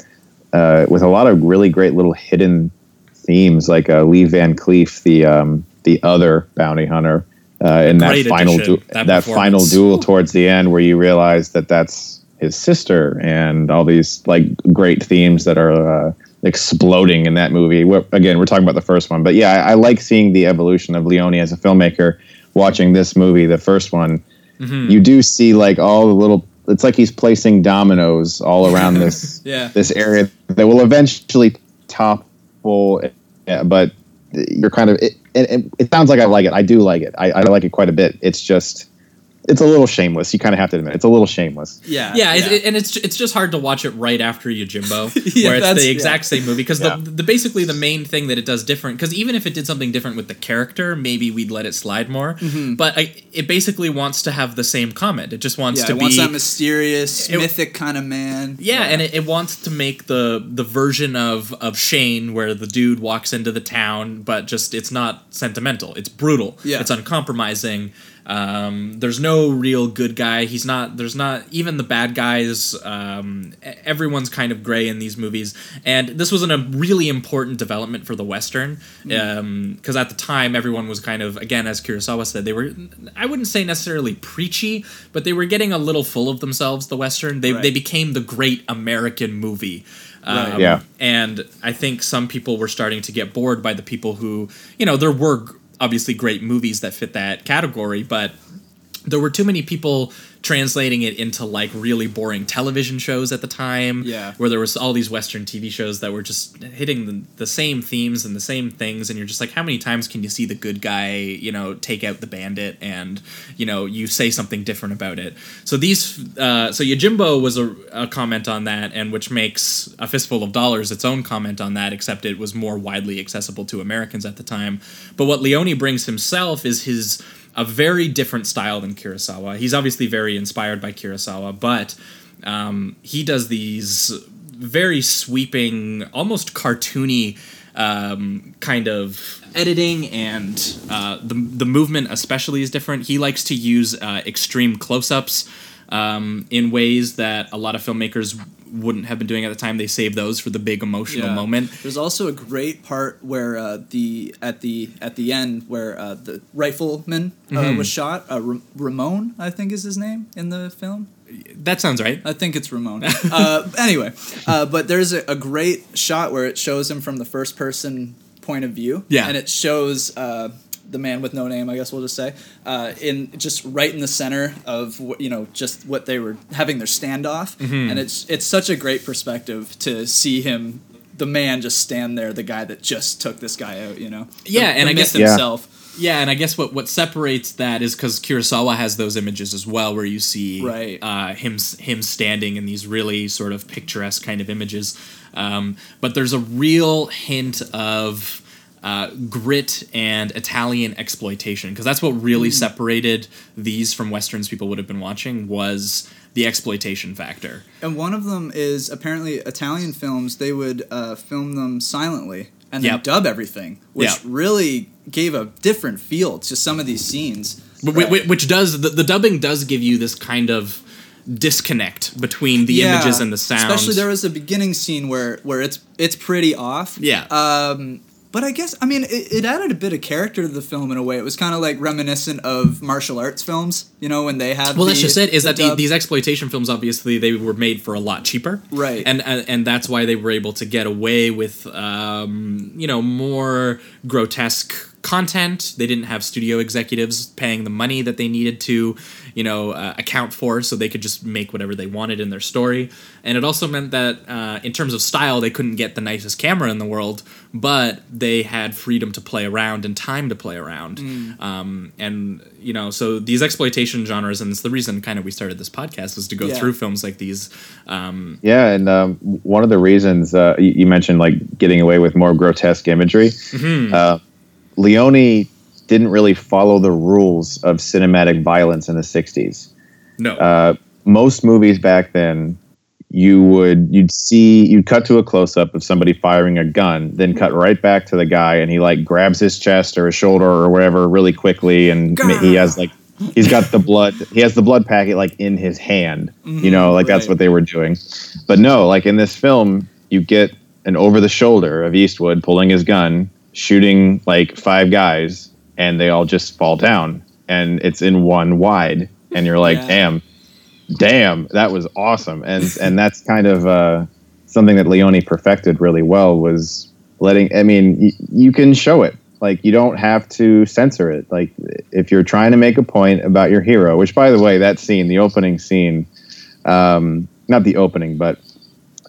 uh, with a lot of really great little hidden themes, like uh, Lee Van Cleef, the um, the other bounty hunter, uh, in that final addition, du- that that, final duel towards the end, where you realize that that's his sister, and all these like great themes that are. Uh, exploding in that movie We're- again we're talking about the first one but yeah I, I like seeing the evolution of leone as a filmmaker watching this movie the first one Mm-hmm. you do see like all the little it's like he's placing dominoes all around (laughs) this Yeah. this area that will eventually topple yeah, but you're kind of it, it, it, it sounds like i like it i do like it I, I like it quite a bit it's just it's a little shameless you kind of have to admit it's a little shameless yeah, yeah, It, it- and it's it's just hard to watch it right after Yojimbo, (laughs) Yeah, where it's that's- the exact same movie. Because Yeah. the, the basically the main thing that it does different. Because even if it did something different with the character, maybe we'd let it slide more. Mm-hmm. But I, it basically wants to have the same comment. It just wants yeah, to it be wants that mysterious, It- mythic kind of man. Yeah, and it, it wants to make the the version of of Shane where the dude walks into the town, but just it's not sentimental. It's brutal. Yeah. it's uncompromising. Um, there's no real good guy. He's not. There's not even the bad guys. Um, everyone's kind of gray in these movies, and this was an, a really important development for the western because at the time everyone was kind of again as Kurosawa said they were. I wouldn't say necessarily preachy, but they were getting a little full of themselves. The western they Right. they became the great American movie. Right. Um, Yeah. And I think some people were starting to get bored by the people who, you know, there were g- obviously great movies that fit that category, but there were too many people translating it into like really boring television shows at the time Yeah. where there was all these western tv shows that were just hitting the, the same themes and the same things and you're just like how many times can you see the good guy you know take out the bandit and you know you say something different about it so these uh, so yojimbo was a, a comment on that and which makes a fistful of dollars its own comment on that except it was more widely accessible to americans at the time but what leone brings himself is his a very different style than Kurosawa. He's obviously very inspired by Kurosawa, but um, he does these very sweeping, almost cartoony um, kind of editing, and uh, the the movement especially is different. He likes to use uh, extreme close-ups um, in ways that a lot of filmmakers wouldn't have been doing at the time. They save those for the big emotional Yeah. moment. There's also a great part where uh, the at the at the end where uh, the rifleman uh, Mm-hmm. was shot. Uh, Ra- Ramon, I think, is his name in the film. That sounds right. I think it's Ramon. (laughs) uh, anyway, uh, but there's a, a great shot where it shows him from the first person point of view. Yeah. and it shows. The man with no name, I guess we'll just say, uh, in just right in the center of what you know, just what they were having their standoff, Mm-hmm. and it's it's such a great perspective to see him, the man, just stand there, the guy that just took this guy out, you know. Yeah, The- and the I guess- myth Yeah. himself, Yeah, and I guess what what separates that is because Kurosawa has those images as well, where you see Right. uh, him him standing in these really sort of picturesque kind of images. Um, but there's a real hint of uh, grit and Italian exploitation because that's what really separated these from westerns people would have been watching was the exploitation factor. And one of them is apparently Italian films. They would uh, film them silently and then Yep. dub everything, which Yep. really gave a different feel to some of these scenes. Wh- wh- which does the, the dubbing does give you this kind of disconnect between the Yeah, images and the sound. Especially there was a beginning scene where where it's it's pretty off. Yeah. Um, but I guess I mean it, it added a bit of character to the film in a way. It was kind of like reminiscent of martial arts films. You know when they have. well, the, that's just it. Is the that the, these exploitation films obviously they were made for a lot cheaper, Right. And and, and that's why they were able to get away with um, you know more grotesque content. They didn't have studio executives paying the money that they needed to, you know, uh, account for, so they could just make whatever they wanted in their story. And it also meant that uh, in terms of style, they couldn't get the nicest camera in the world, but they had freedom to play around and time to play around. Um, and you know, so these exploitation genres, and it's the reason kind of we started this podcast was to go Yeah. through films like these. Um, Yeah, and um, one of the reasons uh, you, you mentioned like getting away with more grotesque imagery. Uh, Leone didn't really follow the rules of cinematic violence in the '60s. no, Uh, most movies back then, you would you'd see you'd cut to a close up of somebody firing a gun, then cut right back to the guy, and he like grabs his chest or his shoulder or wherever really quickly, and ma- he has like he's got the blood he has the blood packet like in his hand, you know, like that's what they were doing. But no, like in this film, you get an over the shoulder of Eastwood pulling his gun, shooting like five guys, and they all just fall down, and it's in one wide, and you're like, Yeah. damn damn, that was awesome. And and that's kind of uh, something that Leone perfected really well was letting. I mean, y- you can show it. Like you don't have to censor it. Like if you're trying to make a point about your hero, which by the way, that scene, the opening scene, um, not the opening, but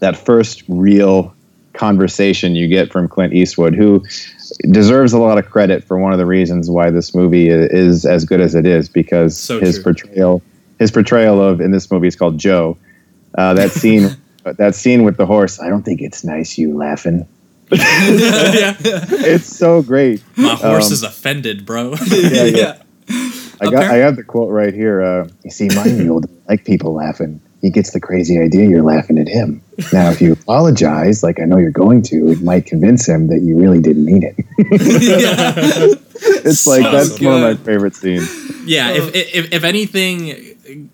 that first real conversation you get from Clint Eastwood, who deserves a lot of credit for one of the reasons why this movie is as good as it is because So his true. portrayal his portrayal of in this movie is called Joe. Uh, that (laughs) scene that scene with the horse, I don't think it's nice you laughing. yeah, (laughs) It's so great. my horse Um, is offended, bro. (laughs) Yeah, yeah. yeah. I got I have the quote right here. Uh, you see, my mule like people laughing. He gets the crazy idea you're laughing at him. Now, if you apologize, like I know you're going to, it might convince him that you really didn't mean it. (laughs) it's like So that's one of my favorite scenes. yeah, if, if if anything,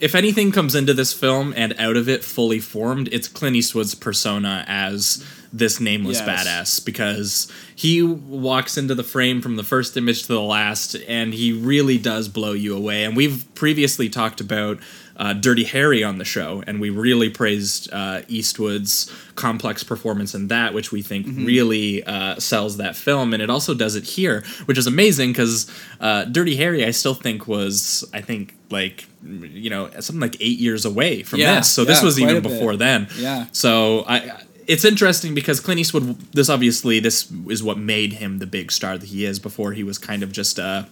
if anything comes into this film and out of it fully formed, it's Clint Eastwood's persona as this nameless Yes. badass because he walks into the frame from the first image to the last, and he really does blow you away. And we've previously talked about. Uh, Dirty Harry on the show, and we really praised uh, Eastwood's complex performance in that, which we think really uh, sells that film, and it also does it here, which is amazing because uh, Dirty Harry, I still think was, I think like you know something like eight years away from Yeah, this, so this was even before then. Yeah. So I, it's interesting because Clint Eastwood. This obviously this is what made him the big star that he is. Before he was kind of just a,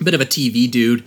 a bit of a TV dude.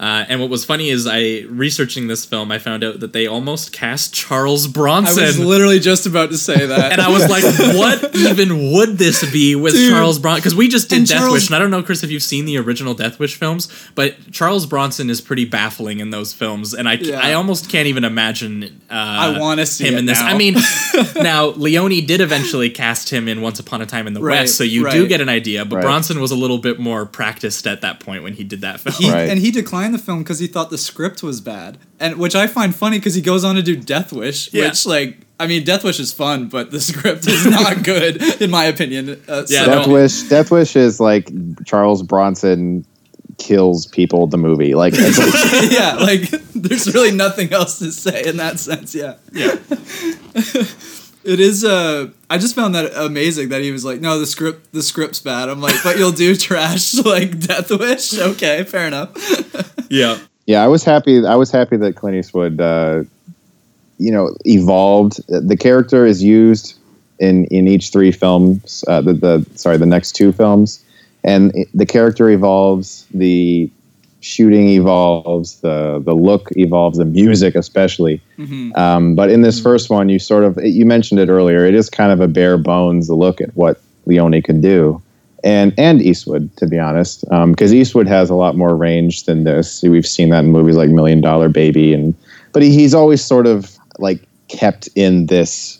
Uh, and what was funny is I researching this film, I found out that they almost cast Charles Bronson. I was literally just about to say that. and I was like, what even would this be with Dude. Charles Bronson? Because we just did And Death Charles- Wish, and I don't know, Chris, if you've seen the original Death Wish films, but Charles Bronson is pretty baffling in those films, and I, Yeah. I almost can't even imagine uh, I wanna see him in this. now. I mean, (laughs) now Leone did eventually cast him in Once Upon a Time in the Right, West, so you do get an idea. But Right. Bronson was a little bit more practiced at that point when he did that film. He, Right. And he declined the film because he thought the script was bad, and which I find funny because he goes on to do Death Wish, Yeah. which like I mean Death Wish is fun, but the (laughs) script is not (laughs) good in my opinion. Uh, Yeah, so- Death. Wish. Death Wish is like Charles Bronson kills people. The movie, like, like (laughs) yeah, like there's really nothing else to say in that sense. Yeah, yeah. It is. Uh, I just found that amazing that he was like, no, the script, the script's bad. I'm like, but you'll do (laughs) trash like Death Wish. (laughs) Okay, fair enough. (laughs) Yeah. yeah, I was happy. I was happy that Clint Eastwood, uh, you know, evolved. The character is used in in each three films. Uh, the the sorry, the next two films, and it- the character evolves. The shooting evolves. The the look evolves. The music, especially. Um, but in this first one, you sort of you mentioned it earlier. It is kind of a bare bones look at what Leone could do, and and Eastwood to be honest, because Eastwood has a lot more range than this. We've seen that in movies like Million Dollar Baby, and but he, he's always sort of like kept in this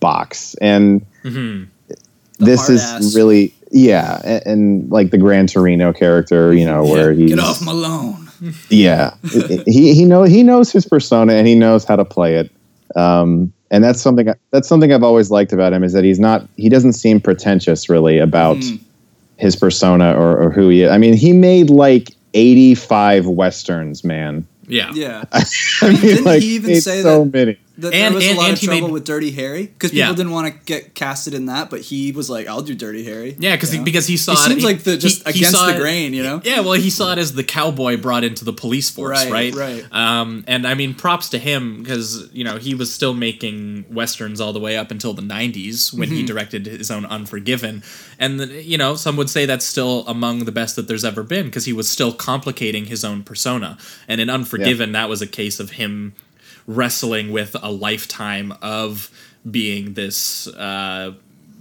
box, and Mm-hmm. this is ass. really yeah, and, and like the Gran Torino character, you know, where he's Get off my lawn. (laughs) yeah he he know he knows his persona and he knows how to play it um and that's something that's something i've always liked about him is that he's not he doesn't seem pretentious really about Mm. his persona or, or who he is i mean he made like 85 westerns man Yeah. Yeah. (laughs) i mean Didn't like he even say so that- many That And- there was and- a lot and of trouble made- with Dirty Harry because people Yeah. didn't want to get casted in that, but he was like, "I'll do Dirty Harry." Yeah, because You because he saw he it. seems like the just he- he against saw the it- grain, you know. Yeah, well, he saw it as the cowboy brought into the police force, right? Right, right. Um, and I mean, props to him because you know he was still making westerns all the way up until the '90s when Mm-hmm. he directed his own Unforgiven, and the, you know some would say that's still among the best that there's ever been because he was still complicating his own persona. And in Unforgiven, that was a case of him wrestling with a lifetime of being this. Uh,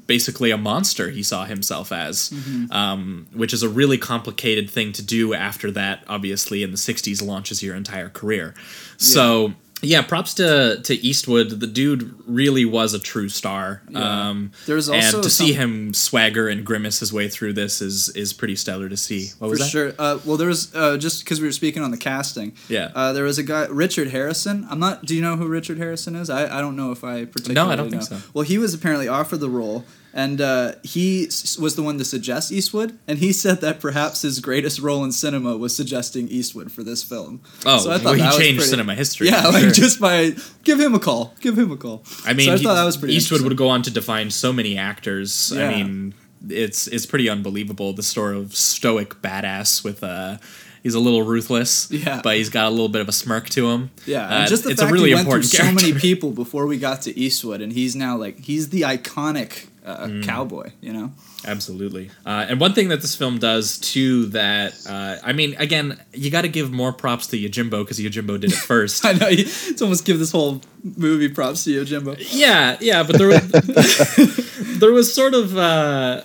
basically a monster he saw himself as, um, which is a really complicated thing to do after that, obviously, in the 60s launches your entire career. So. Yeah, props to to Eastwood. The dude really was a true star. Um, There's also and to see him swagger and grimace his way through this is is pretty stellar to see. What was For that? sure. Uh, well, there was uh, just because we were speaking on the casting. Yeah. Uh, there was a guy, Richard Harrison. I'm not. Do you know who Richard Harrison is? I, I don't know if I particularly. No, I don't think so. Well, he was apparently offered the role, and uh, he was the one to suggest Eastwood, and he said that perhaps his greatest role in cinema was suggesting Eastwood for this film. Oh, So I thought well, he changed pretty- cinema history. Yeah, like sure. just by give him a call, give him a call. I mean, so I he- thought that was pretty. Eastwood would go on to define so many actors. I mean, it's it's pretty unbelievable. The sort of stoic badass with uh He's a little ruthless, Yeah. but he's got a little bit of a smirk to him. Yeah, Uh, just the it's fact a really he went through important so character. many (laughs) people before we got to Eastwood, and he's now like he's the iconic uh, Mm. cowboy. You know, Absolutely. Uh, and one thing that this film does too that uh, I mean, again, you got to give more props to Yojimbo because Yojimbo did it (laughs) first. I know you, it's almost give this whole movie props to you, Jimbo. yeah, yeah, but there was (laughs) there was sort of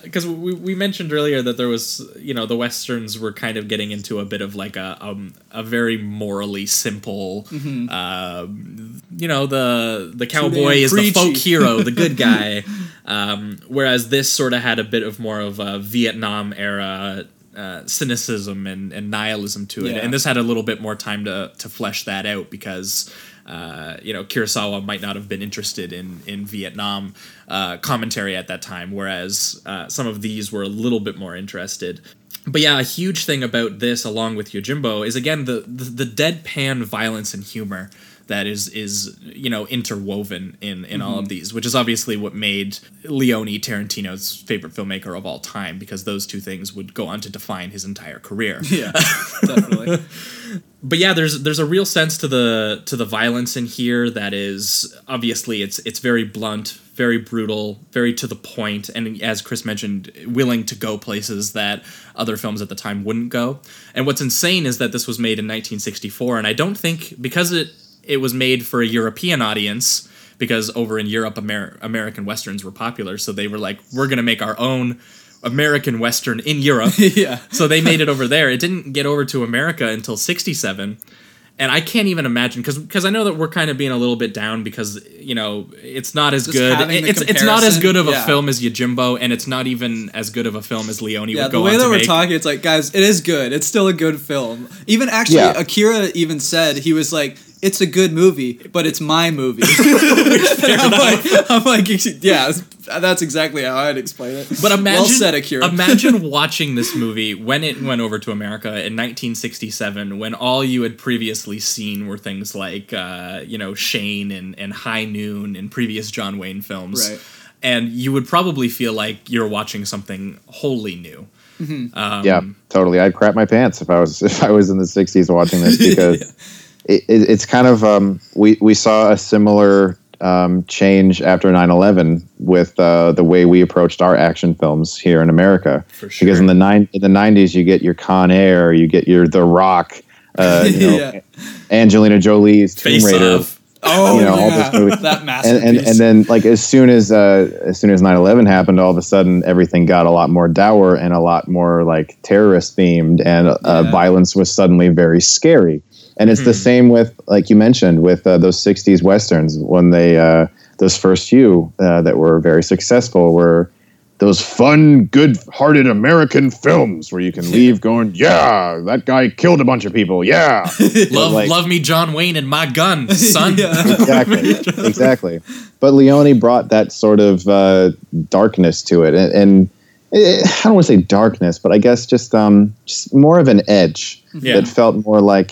because we, we mentioned earlier that there was you know the westerns were kind of getting into a bit of like a um, a very morally simple uh, you know the the cowboy is the folk hero the good (laughs) guy um, whereas this sort of had a bit of more of a Vietnam era uh, cynicism and, and nihilism to it Yeah. and this had a little bit more time to to flesh that out because uh, you know Kurosawa might not have been interested in in Vietnam uh, commentary at that time, whereas uh, some of these were a little bit more interested. But yeah, a huge thing about this, along with Yojimbo, is again the the, the deadpan violence and humor that is is you know interwoven in in all of mm-hmm. these, which is obviously what made Leone Tarantino's favorite filmmaker of all time, because those two things would go on to define his entire career Yeah, definitely. (laughs) but yeah, there's there's a real sense to the to the violence in here that is obviously it's it's very blunt, very brutal, very to the point, and as Chris mentioned, willing to go places that other films at the time wouldn't go. And what's insane is that this was made in 1964, and I don't think because it it was made for a European audience because over in Europe, Amer- American westerns were popular, so they were like, we're gonna make our own American western in Europe. (laughs) yeah, So they made it over there. It didn't get over to America until 67. And I can't even imagine because because I know that we're kind of being a little bit down because you know it's not as Just good. having the It's it's not as good of a yeah. film as Yojimbo, and it's not even as good of a film as Leone yeah. would The go way on that to we're make. talking, it's like, guys, it is good. It's still a good film. Even actually, Yeah. Akira even said he was like, "It's a good movie, but it's my movie." (laughs) (laughs) I'm, like, I'm like, (laughs) yeah, that's exactly how I'd explain it. But imagine, well said, Akira. imagine watching this movie when it went over to America in 1967, when all you had previously seen were things like, uh, you know, Shane and, and High Noon and previous John Wayne films. Right. And you would probably feel like you're watching something wholly new. Um, yeah, totally. I'd crap my pants if I was if I was in the '60s watching this because it, it, it's kind of um, we we saw a similar um, change after 9/11 with uh, the way we approached our action films here in America. For sure. Because in the nine in the '90s, you get your Con Air, you get your The Rock, uh, (laughs) you know, Yeah. Angelina Jolie's Tomb Face Raider. Off. Oh, you know, all yeah. this movie. that and, and and then like as soon as uh, as soon as 9-11 happened all of a sudden everything got a lot more dour and a lot more like terrorist themed and uh, Yeah. violence was suddenly very scary and it's the same with like you mentioned with uh, those 60s westerns when they uh, those first few uh, that were very successful were those fun good-hearted american films where you can leave going yeah that guy killed a bunch of people. Yeah. (laughs) Love, like- love me, John Wayne, and my gun, (laughs) son. (laughs) Exactly. exactly. But leone brought that sort of uh, darkness to it. And, and it, i don't want to say darkness but i guess just um just more of an edge Yeah. that felt more like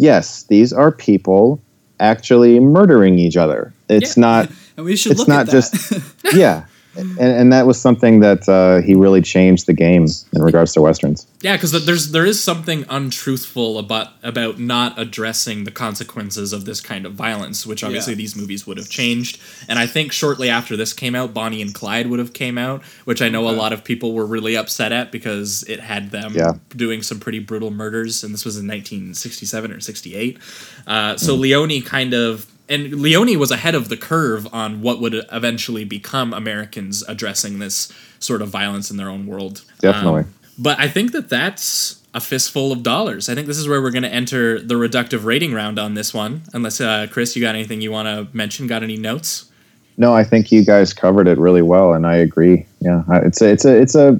yes these are people actually murdering each other it's Yeah. not (laughs) and we should it's look not at that. just (laughs) yeah and, and that was something that uh, he really changed the game in regards to westerns Yeah, because there's there is something untruthful about about not addressing the consequences of this kind of violence, which obviously Yeah. these movies would have changed. And I think shortly after this came out, Bonnie and Clyde would have came out, which I know a lot of people were really upset at because it had them Yeah. doing some pretty brutal murders, and this was in 1967 or 68. Uh, so Leone kind of. And Leone was ahead of the curve on what would eventually become Americans addressing this sort of violence in their own world. Definitely. Um, but I think that that's a fistful of dollars. I think this is where we're going to enter the reductive rating round on this one. Unless, uh, Chris, you got anything you want to mention? Got any notes? No, I think you guys covered it really well, and I agree. Yeah, it's a, it's a, it's a,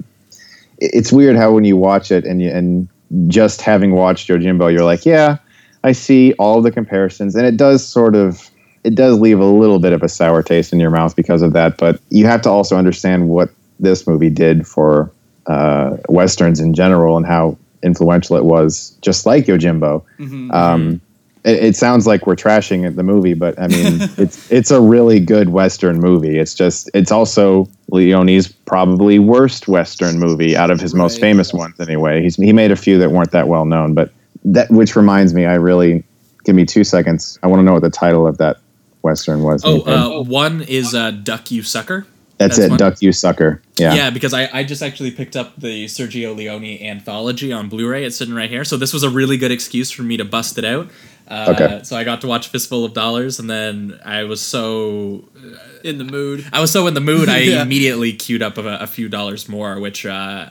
it's weird how when you watch it and you and just having watched Yojimbo, you're like, yeah, I see all the comparisons, and it does sort of, it does leave a little bit of a sour taste in your mouth because of that. But you have to also understand what this movie did for uh, westerns in general and how influential it was, just like Yojimbo. Um, it, it sounds like we're trashing the movie, but I mean, (laughs) it's it's a really good Western movie. It's just it's also Leone's probably worst Western movie out of his most famous ones. Anyway, he's he made a few that weren't that well known, but that which reminds me, I really give me two seconds. I want to know what the title of that Western was. Oh, uh, one is uh, Duck You Sucker. that's, that's it, one. Duck You Sucker. Yeah. Yeah, because I, I just actually picked up the Sergio Leone anthology on Blu-ray. It's sitting right here. So this was a really good excuse for me to bust it out. Uh, Okay. So I got to watch Fistful of Dollars, and then I was so in the mood. I was so in the mood. I (laughs) Yeah. immediately queued up a, a few dollars more, which uh,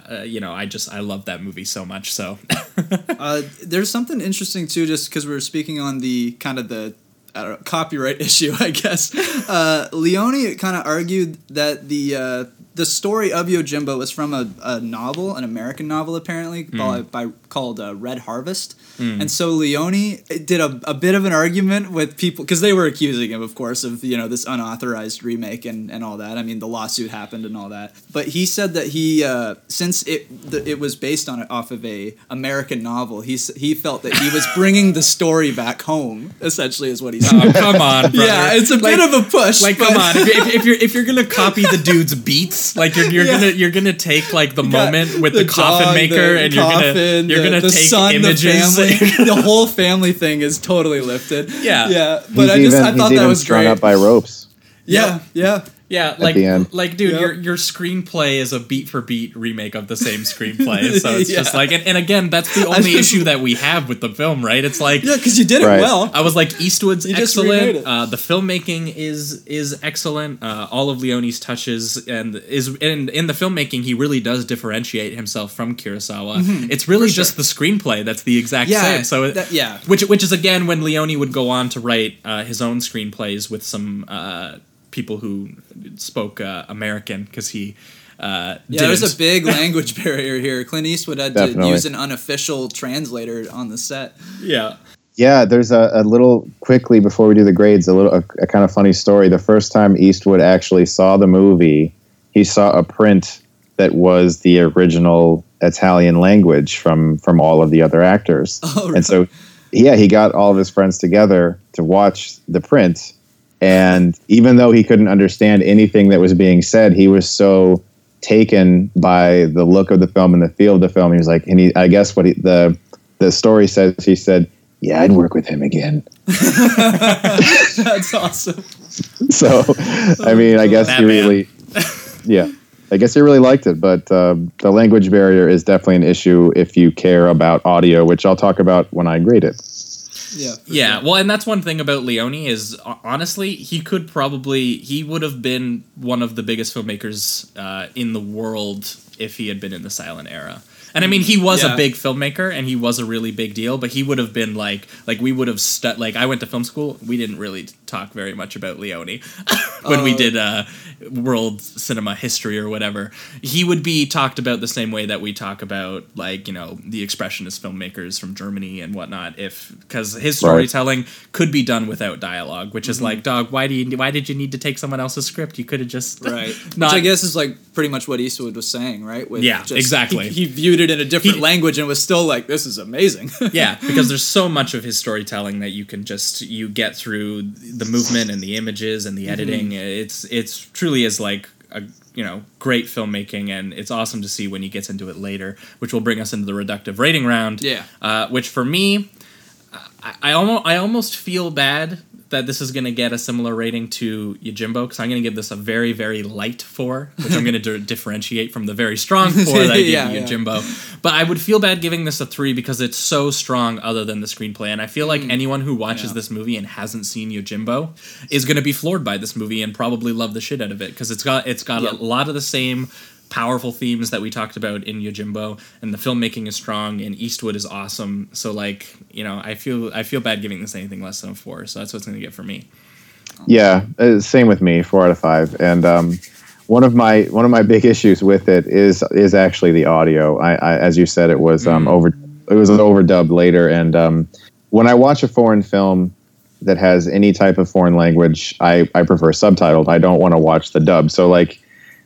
uh, you know I just I love that movie so much. So (laughs) (laughs) Uh, there's something interesting too, just because we were speaking on the kind of the know, copyright (laughs) issue, I guess. (laughs) Uh, Leone kind of argued that the uh, the story of Yojimbo was from a, a novel, an American novel apparently, by, by called uh, Red Harvest. And so Leone did a, a bit of an argument with people because they were accusing him, of course, of you know this unauthorized remake and, and all that. I mean, the lawsuit happened and all that. But he said that he uh, since it the, it was based on off of a American novel, he he felt that he was (laughs) bringing the story back home. Essentially, is what he said. Oh, come on, (laughs) brother. Yeah, it's a Like- bit of a push. Like, come on! If, if, if you're if you're gonna copy the dude's beats, like you're, you're Yeah. gonna you're gonna take like the moment with the, coffin dog, maker, the and you're gonna coffin, you're the- gonna the take son, images. The, (laughs) the whole (laughs) family thing is totally lifted. Yeah. yeah. But he's I just even, I thought he's that even was strung great. up by ropes. yeah, yeah. Yeah, like the end. like dude, Yep. your your screenplay is a beat for beat remake of the same screenplay. (laughs) So it's just like and, and again, that's the (laughs) only issue that we have with the film, right? It's like Yeah, because you did Right. it well. I was like Eastwood's You excellent. it. Uh, the filmmaking is is excellent. Uh, all of Leone's touches and is and in the filmmaking he really does differentiate himself from Kurosawa. It's really just the screenplay that's the exact Mm-hmm. Yeah, same. So it, that- yeah. which which is again when Leone would go on to write uh, his own screenplays with some uh, people who spoke uh, American because he. Uh, Yeah, there's didn't. a big (laughs) language barrier here. Clint Eastwood had to use an unofficial translator on the set. yeah. Yeah, there's a, a little quickly before we do the grades, a little a, a kind of funny story. The first time Eastwood actually saw the movie, he saw a print that was the original Italian language from from all of the other actors. Oh, really? And so yeah, he got all of his friends together to watch the print and even though he couldn't understand anything that was being said, he was so taken by the look of the film and the feel of the film. He was like, and he, I guess what he, the the story says, he said, "Yeah, I'd work with him again." (laughs) That's awesome. So, I mean, I guess he really, yeah, I guess he really liked it. But um, the language barrier is definitely an issue if you care about audio, which I'll talk about when I grade it. Yeah. Yeah, sure. well, and that's one thing about Leone is honestly he could probably he would have been one of the biggest filmmakers uh, in the world if he had been in the silent era. And I mean, he was Yeah. a big filmmaker, and he was a really big deal. But he would have been like, like we would have stu- like I went to film school. We didn't really talk very much about Leone (laughs) when we Oh. did uh, world cinema history or whatever. He would be talked about the same way that we talk about like you know the expressionist filmmakers from Germany and whatnot. If because his Right. storytelling could be done without dialogue, which Mm-hmm. is like, dog, why do you why did you need to take someone else's script? You could have just (laughs) Right. not. Which I guess is like pretty much what Eastwood was saying, right? With Yeah, exactly. He, he viewed it in a different He- language and was still like, "This is amazing." yeah, because (laughs) there's so much of his storytelling that you can just you get through the movement and the images and the Mm-hmm. editing. It's it's truly is like a you know great filmmaking, and it's awesome to see when he gets into it later, which will bring us into the reductive rating round. Yeah. uh, which for me, I, I almost I almost feel bad that this is going to get a similar rating to Yojimbo because I'm going to give this a very very light four, which I'm going (laughs) to differentiate from the very strong four that I gave (laughs) Yeah, to yeah. Yojimbo. But I would feel bad giving this a three because it's so strong other than the screenplay. And I feel like anyone who watches Mm. Yeah. this movie and hasn't seen Yojimbo is going to be floored by this movie and probably love the shit out of it because it's got it's got Yep. a lot of the same powerful themes that we talked about in Yojimbo and the filmmaking is strong and Eastwood is awesome. So like, you know, I feel I feel bad giving this anything less than a 4. So that's what's going to get for me. Yeah, uh, same with me, four out of five. And um, one of my one of my big issues with it is is actually the audio. I, I as you said, it was um, over it was overdubbed later. And um, when I watch a foreign film that has any type of foreign language, I I prefer subtitled. I don't want to watch the dub. So like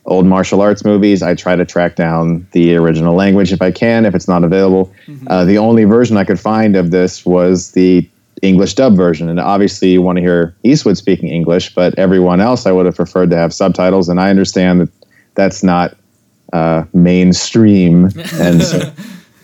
old martial arts movies, I try to track down the original language if I can. If it's not available, uh, the only version I could find of this was the English dub version. And obviously, you want to hear Eastwood speaking English, but everyone else I would have preferred to have subtitles. And I understand that that's not uh, mainstream, (laughs) and so,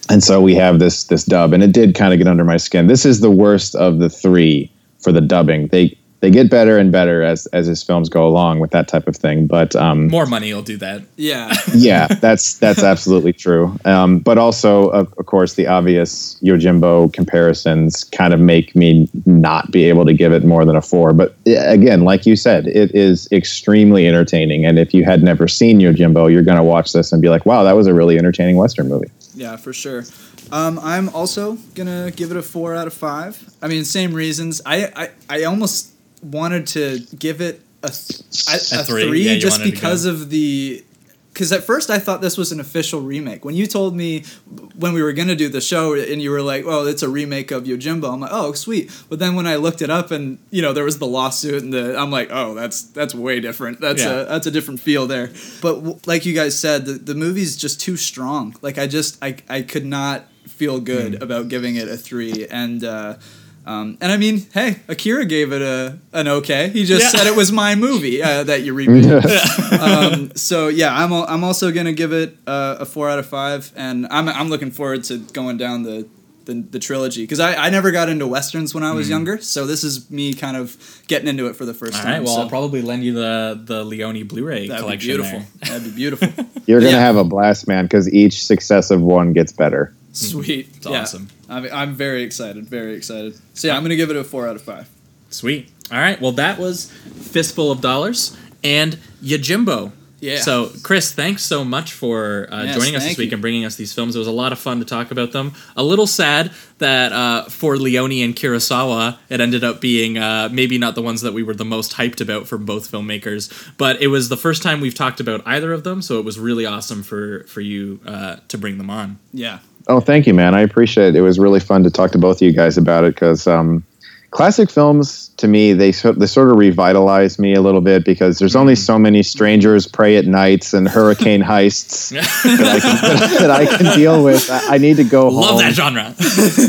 and so we have this this dub, and it did kind of get under my skin. This is the worst of the three for the dubbing. They they get better and better as as his films go along with that type of thing. But um, More money will do that. yeah. (laughs) yeah, that's that's absolutely true. Um, but also, of, of course, the obvious Yojimbo comparisons kind of make me not be able to give it more than a four. But again, like you said, it is extremely entertaining. And if you had never seen Yojimbo, you're going to watch this and be like, "Wow, that was a really entertaining Western movie." Yeah, for sure. Um, I'm also gonna give it a four out of five. I mean, same reasons. I I, I almost wanted to give it a, th- a, A three, three, yeah, just because of the. Because at first I thought this was an official remake. When you told me when we were gonna do the show and you were like, "Oh, it's a remake of Yojimbo," I'm like, "Oh, sweet." But then when I looked it up and you know there was the lawsuit and the, I'm like, "Oh, that's that's way different. That's Yeah. a that's a different feel there." But w- like you guys said, the, the movie's just too strong. Like I just I I could not feel good Hmm. about giving it a three and. uh um, and I mean, hey, Akira gave it a an okay. He just Yeah. said it was my movie uh, that you remade. (laughs) (laughs) um, so yeah, I'm al- I'm also gonna give it uh, a four out of five, and I'm I'm looking forward to going down the the, the trilogy because I, I never got into westerns when I was younger, so this is me kind of getting into it for the first. All time. right, well, so I'll probably lend you the the Leone Blu-ray that'd be beautiful. there. That'd be beautiful. (laughs) You're going to Yeah. have a blast, man, because each successive one gets better. Sweet, It's yeah. awesome. I'm I'm very excited, very excited. So yeah, I'm gonna give it a four out of five. Sweet. All right. Well, that was Fistful of Dollars and Yojimbo. Yeah. So, Chris, thanks so much for uh, Yes, joining us this week you. and bringing us these films. It was a lot of fun to talk about them. A little sad that uh, for Leone and Kurosawa, it ended up being uh, maybe not the ones that we were the most hyped about for both filmmakers, but it was the first time we've talked about either of them, so it was really awesome for for you uh, to bring them on. Yeah, Oh, thank you, man. I appreciate it. It was really fun to talk to both of you guys about it because um, classic films, to me, they they sort of revitalize me a little bit because there's only so many strangers, Prey at nights, and hurricane (laughs) heists (laughs) that, I can, that I can deal with. I, I need to go home. Love that genre. (laughs)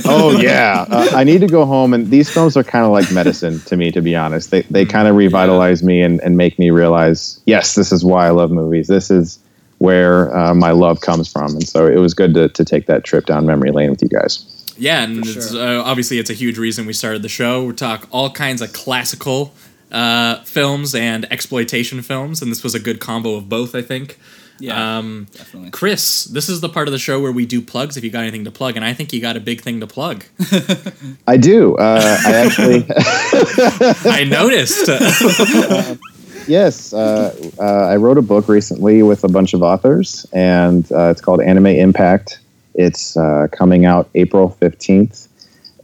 Oh yeah, uh, I need to go home, and these films are kind of like medicine to me, to be honest. They they kind of revitalize me and, and make me realize, yes, this is why I love movies. This is where uh, my love comes from, and so it was good to to take that trip down memory lane with you guys. Yeah, and For it's, uh, obviously it's a huge reason we started the show. We talk all kinds of classical uh, films and exploitation films, and this was a good combo of both, I think. Yeah, Um, definitely. Chris, this is the part of the show where we do plugs. If you got anything to plug, and I think you got a big thing to plug. (laughs) I do. Uh, I actually, (laughs) I noticed. (laughs) yes, uh, uh, I wrote a book recently with a bunch of authors, and uh, it's called Anime Impact. It's uh, coming out April 15th.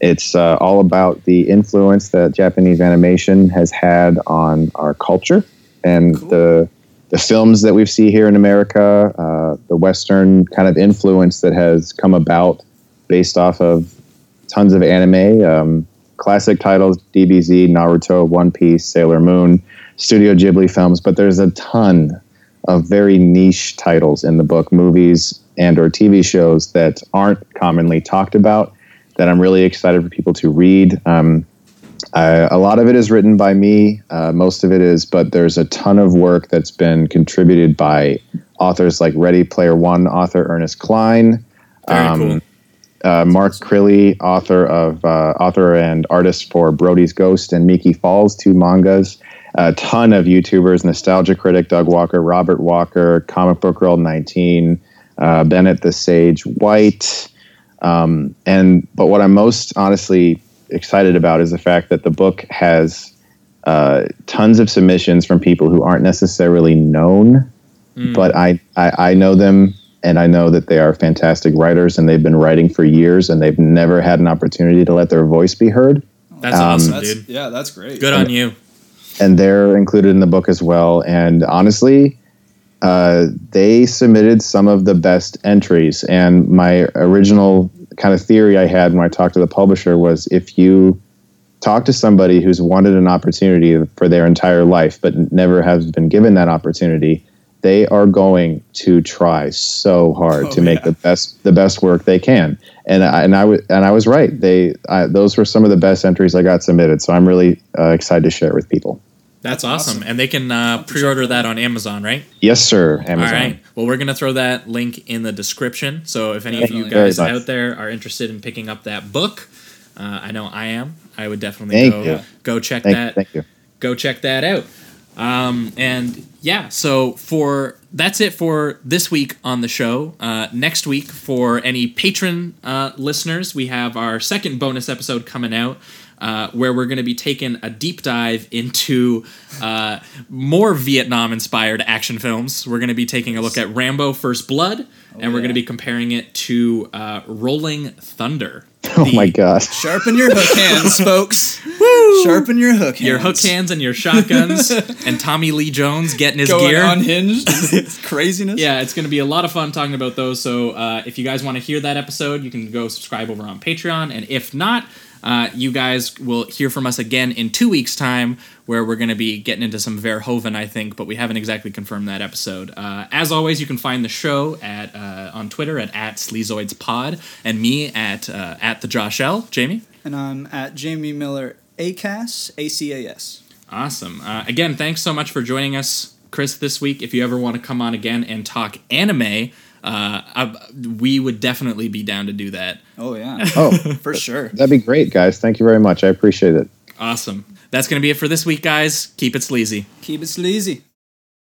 It's uh, all about the influence that Japanese animation has had on our culture and the the films that we see here in America, uh, the Western kind of influence that has come about based off of tons of anime, um, classic titles: DBZ, Naruto, One Piece, Sailor Moon, Studio Ghibli films. But there's a ton of very niche titles in the book, movies and or TV shows that aren't commonly talked about. That I'm really excited for people to read. Um, I, a lot of it is written by me. Uh, most of it is, but there's a ton of work that's been contributed by authors like Ready Player One author Ernest Cline, Um, cool. uh, Mark Crilly, author of uh, author and artist for Brody's Ghost and Miki Falls, two mangas. A ton of YouTubers, Nostalgia Critic, Doug Walker, Robert Walker, Comic Book Girl 19, uh, Bennett the Sage White. Um, and but what I'm most honestly excited about is the fact that the book has uh, tons of submissions from people who aren't necessarily known, but I, I I know them and I know that they are fantastic writers and they've been writing for years and they've never had an opportunity to let their voice be heard. That's um, awesome, That's, dude. yeah, that's great. Good on you. And they're included in the book as well. And honestly, uh, they submitted some of the best entries. And my original kind of theory I had when I talked to the publisher was if you talk to somebody who's wanted an opportunity for their entire life but never has been given that opportunity, they are going to try so hard Oh, to make yeah. the best the best work they can. And I, and I was and I was right. They I, those were some of the best entries I got submitted. So I'm really uh, excited to share it with people. That's awesome. awesome. And they can uh, pre-order that on Amazon, right? Yes, sir. Amazon. All right. Well, we're going to throw that link in the description. So if any of you guys out there are interested in picking up that book, uh, I know I am. I would definitely Thank go you. go check Thank, that thank you. go check that out. Um, and yeah, so for that's it for this week on the show. Uh, next week, for any patron uh, listeners, we have our second bonus episode coming out. Uh, where we're going to be taking a deep dive into uh, more Vietnam inspired action films. We're going to be taking a look at Rambo First Blood, and we're yeah. going to be comparing it to uh, Rolling Thunder. (laughs) Oh The- my gosh. Sharpen your hook hands, (laughs) folks. Woo! Sharpen your hook hands. Your hook hands and your shotguns, (laughs) and Tommy Lee Jones getting his Going gear. unhinged. It's craziness. Yeah, it's going to be a lot of fun talking about those. So uh, if you guys want to hear that episode, you can go subscribe over on Patreon. And if not, uh, you guys will hear from us again in two weeks' time, where we're going to be getting into some Verhoeven, I think, but we haven't exactly confirmed that episode. Uh, as always, you can find the show at uh, on Twitter at, at SleazoidsPod and me at uh, at the Josh L. Jamie? And I'm at Jamie Miller ACAS, A C A S. Awesome. Uh, again, thanks so much for joining us, Chris, this week. If you ever want to come on again and talk anime, uh, I, we would definitely be down to do that. Oh yeah, Oh, (laughs) for sure. that'd be great, guys. Thank you very much. I appreciate it. Awesome. That's going to be it for this week, guys. Keep it sleazy. Keep it sleazy.